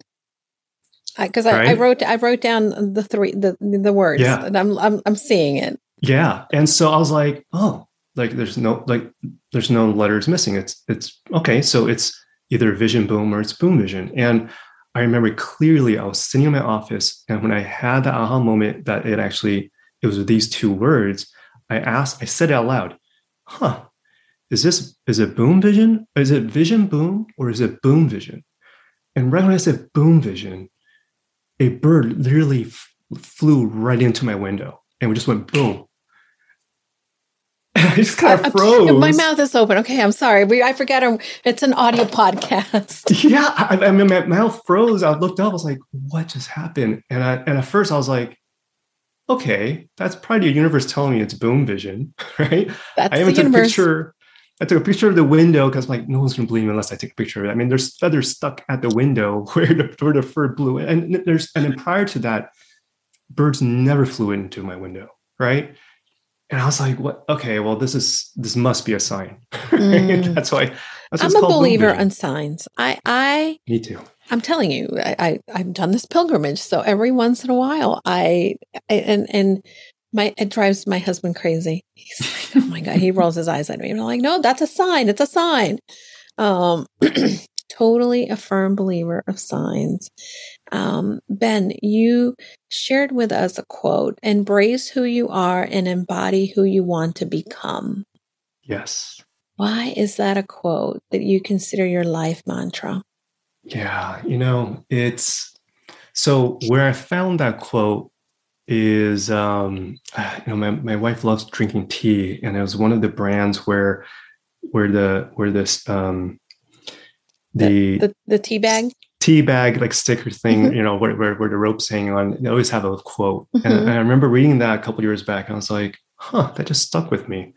because I, right? I, I, wrote I wrote down the three the the words yeah. and I'm I'm I'm seeing it. Yeah, and so I was like, oh, like there's no like there's no letters missing. It's it's okay. So it's either vision boom or it's boom vision, and I remember clearly I was sitting in my office, and when I had that aha moment that it actually it was these two words, I asked, I said it out loud, "Huh, is this is it boom vision? Is it vision boom or is it boom vision?" And right when I said boom vision, a bird literally f- flew right into my window and we just went boom. I just kind of froze. My mouth is open. Okay, I'm sorry. We, I forget it's an audio podcast. yeah, I, I, mean, my mouth froze. I looked up. I was like, "What just happened?" And I, and at first, I was like, "Okay, that's probably the universe telling me it's boom vision, right?" That's I even took universe. a picture. I took a picture of the window because like no one's gonna believe me unless I take a picture of it. I mean, there's feathers stuck at the window where the where the fur blew, and there's and then prior to that, birds never flew into my window, right? And I was like, "What? Okay, well, this is this must be a sign." Mm. that's why that's I'm a believer in signs. I, I, me too. I'm telling you, I, I, have done this pilgrimage, so every once in a while, I, I and and my it drives my husband crazy. He's like, "Oh my god!" He rolls his eyes at me, and I'm like, "No, that's a sign. It's a sign." Um, totally a firm believer of signs. Um, ben, you shared with us a quote embrace who you are and embody who you want to become. Yes. Why is that a quote that you consider your life mantra? Yeah, you know, it's so where I found that quote is um you know my, my wife loves drinking tea and it was one of the brands where where the where this um the the, the tea bag tea bag like sticker thing mm-hmm. you know where, where, where the rope's hang on they always have a quote mm-hmm. and, and, i remember reading that a couple years back and i was like huh that just stuck with me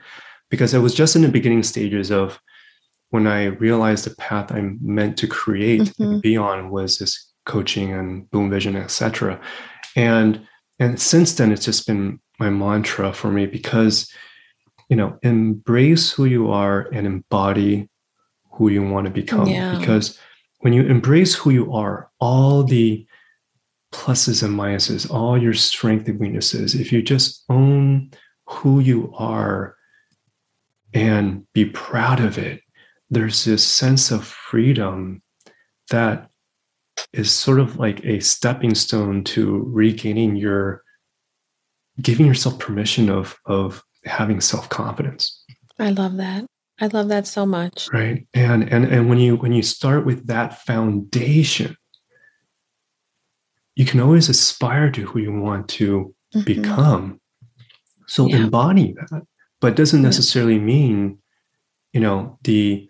because it was just in the beginning stages of when i realized the path i'm meant to create mm-hmm. and be on was this coaching and boom vision etc and and since then it's just been my mantra for me because you know embrace who you are and embody who you want to become yeah. because when you embrace who you are all the pluses and minuses all your strengths and weaknesses if you just own who you are and be proud of it there's this sense of freedom that is sort of like a stepping stone to regaining your giving yourself permission of of having self-confidence i love that i love that so much right and and and when you when you start with that foundation you can always aspire to who you want to mm-hmm. become so yeah. embody that but doesn't necessarily yeah. mean you know the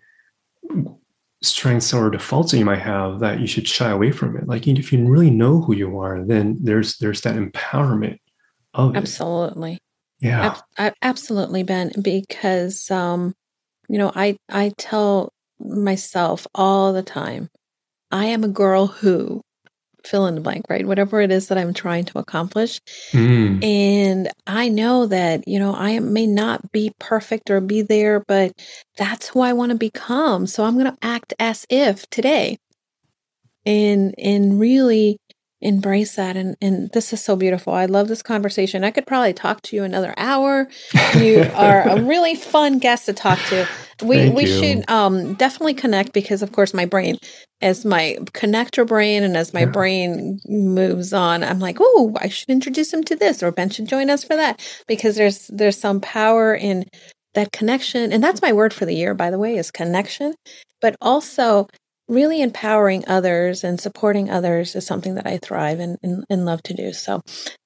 strengths or defaults that you might have that you should shy away from it like if you really know who you are then there's there's that empowerment of absolutely it. yeah Ab- absolutely ben because um you know i i tell myself all the time i am a girl who fill in the blank, right? Whatever it is that I'm trying to accomplish. Mm. And I know that, you know, I may not be perfect or be there, but that's who I want to become. So I'm going to act as if today and and really embrace that and and this is so beautiful. I love this conversation. I could probably talk to you another hour. You are a really fun guest to talk to. We Thank we you. should um definitely connect because of course my brain as my connector brain and as my yeah. brain moves on i'm like oh i should introduce him to this or ben should join us for that because there's there's some power in that connection. And that's my word for the year by the way is connection. But also really empowering others and supporting others is something that I thrive and, and, and love to do. So,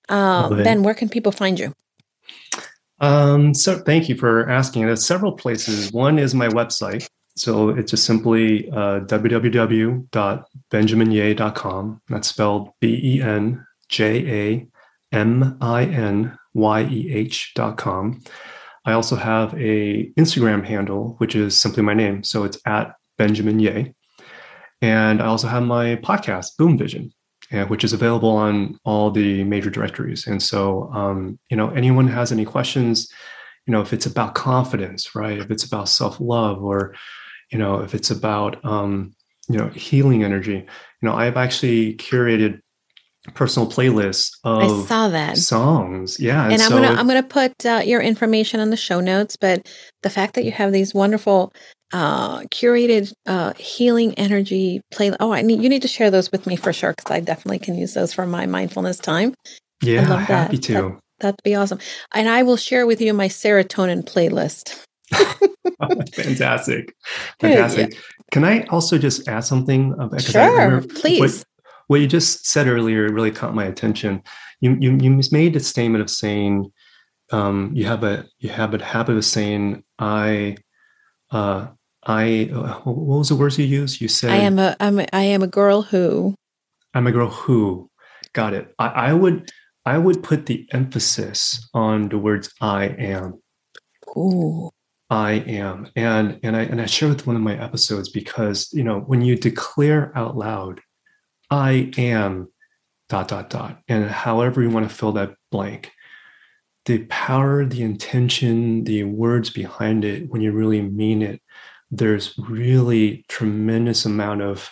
um, Ben, where can people find you? Um, so thank you for asking. There's several places. One is my website. So it's just simply uh, www.benjaminyeh.com. That's spelled B E N J A M I N Y E H.com. I also have a Instagram handle, which is simply my name. So it's at Benjamin Yeh. And I also have my podcast, Boom Vision, which is available on all the major directories. And so, um, you know, anyone has any questions, you know, if it's about confidence, right? If it's about self love, or, you know, if it's about, um, you know, healing energy, you know, I've actually curated personal playlists of I saw that songs. Yeah, and, and I'm so, gonna I'm gonna put uh, your information on the show notes. But the fact that you have these wonderful uh, curated uh, healing energy play. Oh, I need you need to share those with me for sure because I definitely can use those for my mindfulness time. Yeah, I love happy that. to. That, that'd be awesome, and I will share with you my serotonin playlist. Fantastic, fantastic. Yeah. Can I also just add something? Sure, please. What, what, you just said earlier really caught my attention. You you you made a statement of saying um, you have a you have a habit of saying I uh, I uh, what was the words you used? You said I am a I'm a, I am a girl who I'm a girl who got it. I, I would I would put the emphasis on the words I am. Ooh. I am. And and I and I share with one of my episodes because you know when you declare out loud, I am dot dot dot, and however you want to fill that blank, the power, the intention, the words behind it, when you really mean it, there's really tremendous amount of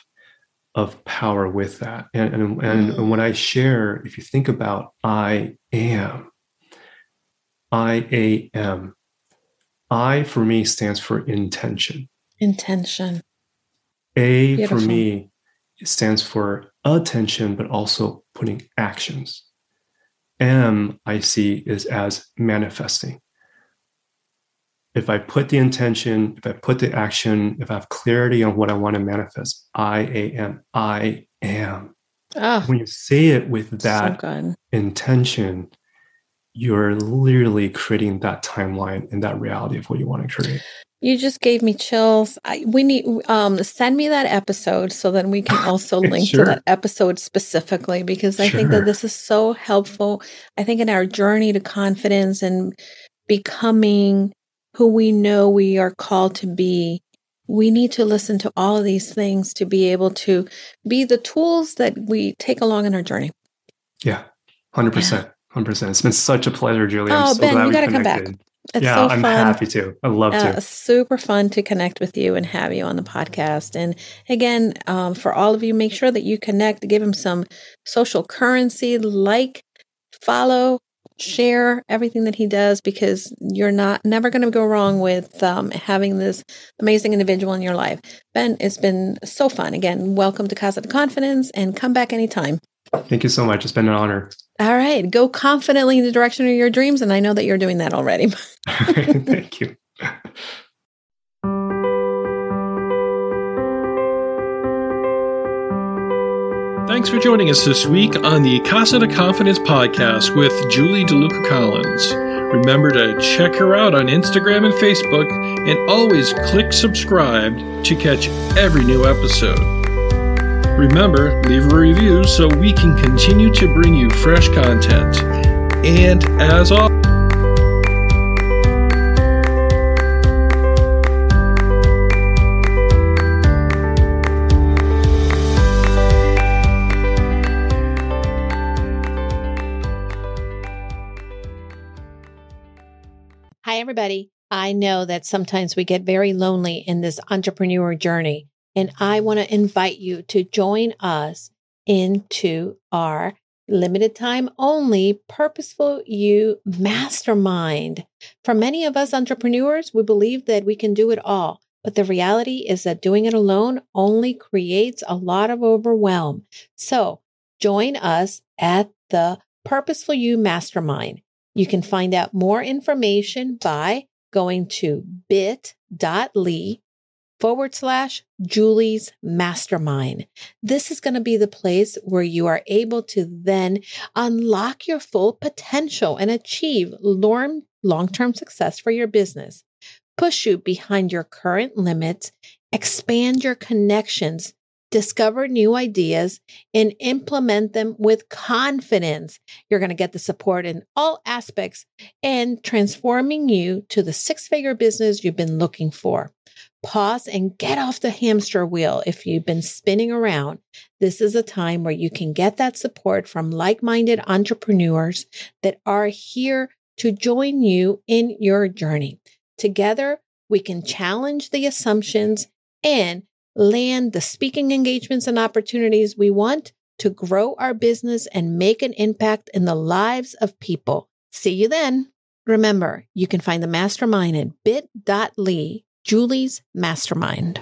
of power with that. And and, and, mm. what I share, if you think about I am, I am, I for me stands for intention. Intention. A Beautiful. for me stands for attention, but also putting actions. M I see is as manifesting. If I put the intention, if I put the action, if I have clarity on what I want to manifest, I am, I am. Oh, when you say it with that so intention, you're literally creating that timeline and that reality of what you want to create. You just gave me chills. I, we need um send me that episode so then we can also link sure. to that episode specifically because I sure. think that this is so helpful. I think in our journey to confidence and becoming who we know we are called to be, we need to listen to all of these things to be able to be the tools that we take along in our journey. Yeah, 100%. Yeah. 100%. It's been such a pleasure, Julie. Oh, so Ben, you got to come back. It's yeah, so I'm happy to. I love uh, to. Super fun to connect with you and have you on the podcast. And again, um, for all of you, make sure that you connect, give him some social currency, like, follow, share everything that he does because you're not never going to go wrong with um, having this amazing individual in your life. Ben, it's been so fun. Again, welcome to Casa de Confidence and come back anytime. Thank you so much. It's been an honor. All right. Go confidently in the direction of your dreams. And I know that you're doing that already. Thank you. Thanks for joining us this week on the Casa de Confidence podcast with Julie DeLuca Collins. Remember to check her out on Instagram and Facebook, and always click subscribe to catch every new episode. Remember, leave a review so we can continue to bring you fresh content. And as always, I know that sometimes we get very lonely in this entrepreneur journey. And I want to invite you to join us into our limited time only purposeful you mastermind. For many of us entrepreneurs, we believe that we can do it all. But the reality is that doing it alone only creates a lot of overwhelm. So join us at the Purposeful You Mastermind. You can find out more information by going to bit.ly forward slash Julie's mastermind. This is going to be the place where you are able to then unlock your full potential and achieve long term success for your business. Push you behind your current limits, expand your connections, discover new ideas, and implement them with confidence. You're going to get the support in all aspects and transforming you to the six figure business you've been looking for pause and get off the hamster wheel if you've been spinning around. This is a time where you can get that support from like minded entrepreneurs that are here to join you in your journey. Together, we can challenge the assumptions and land the speaking engagements and opportunities we want to grow our business and make an impact in the lives of people. See you then. Remember, you can find the mastermind at bit.ly Julie's Mastermind.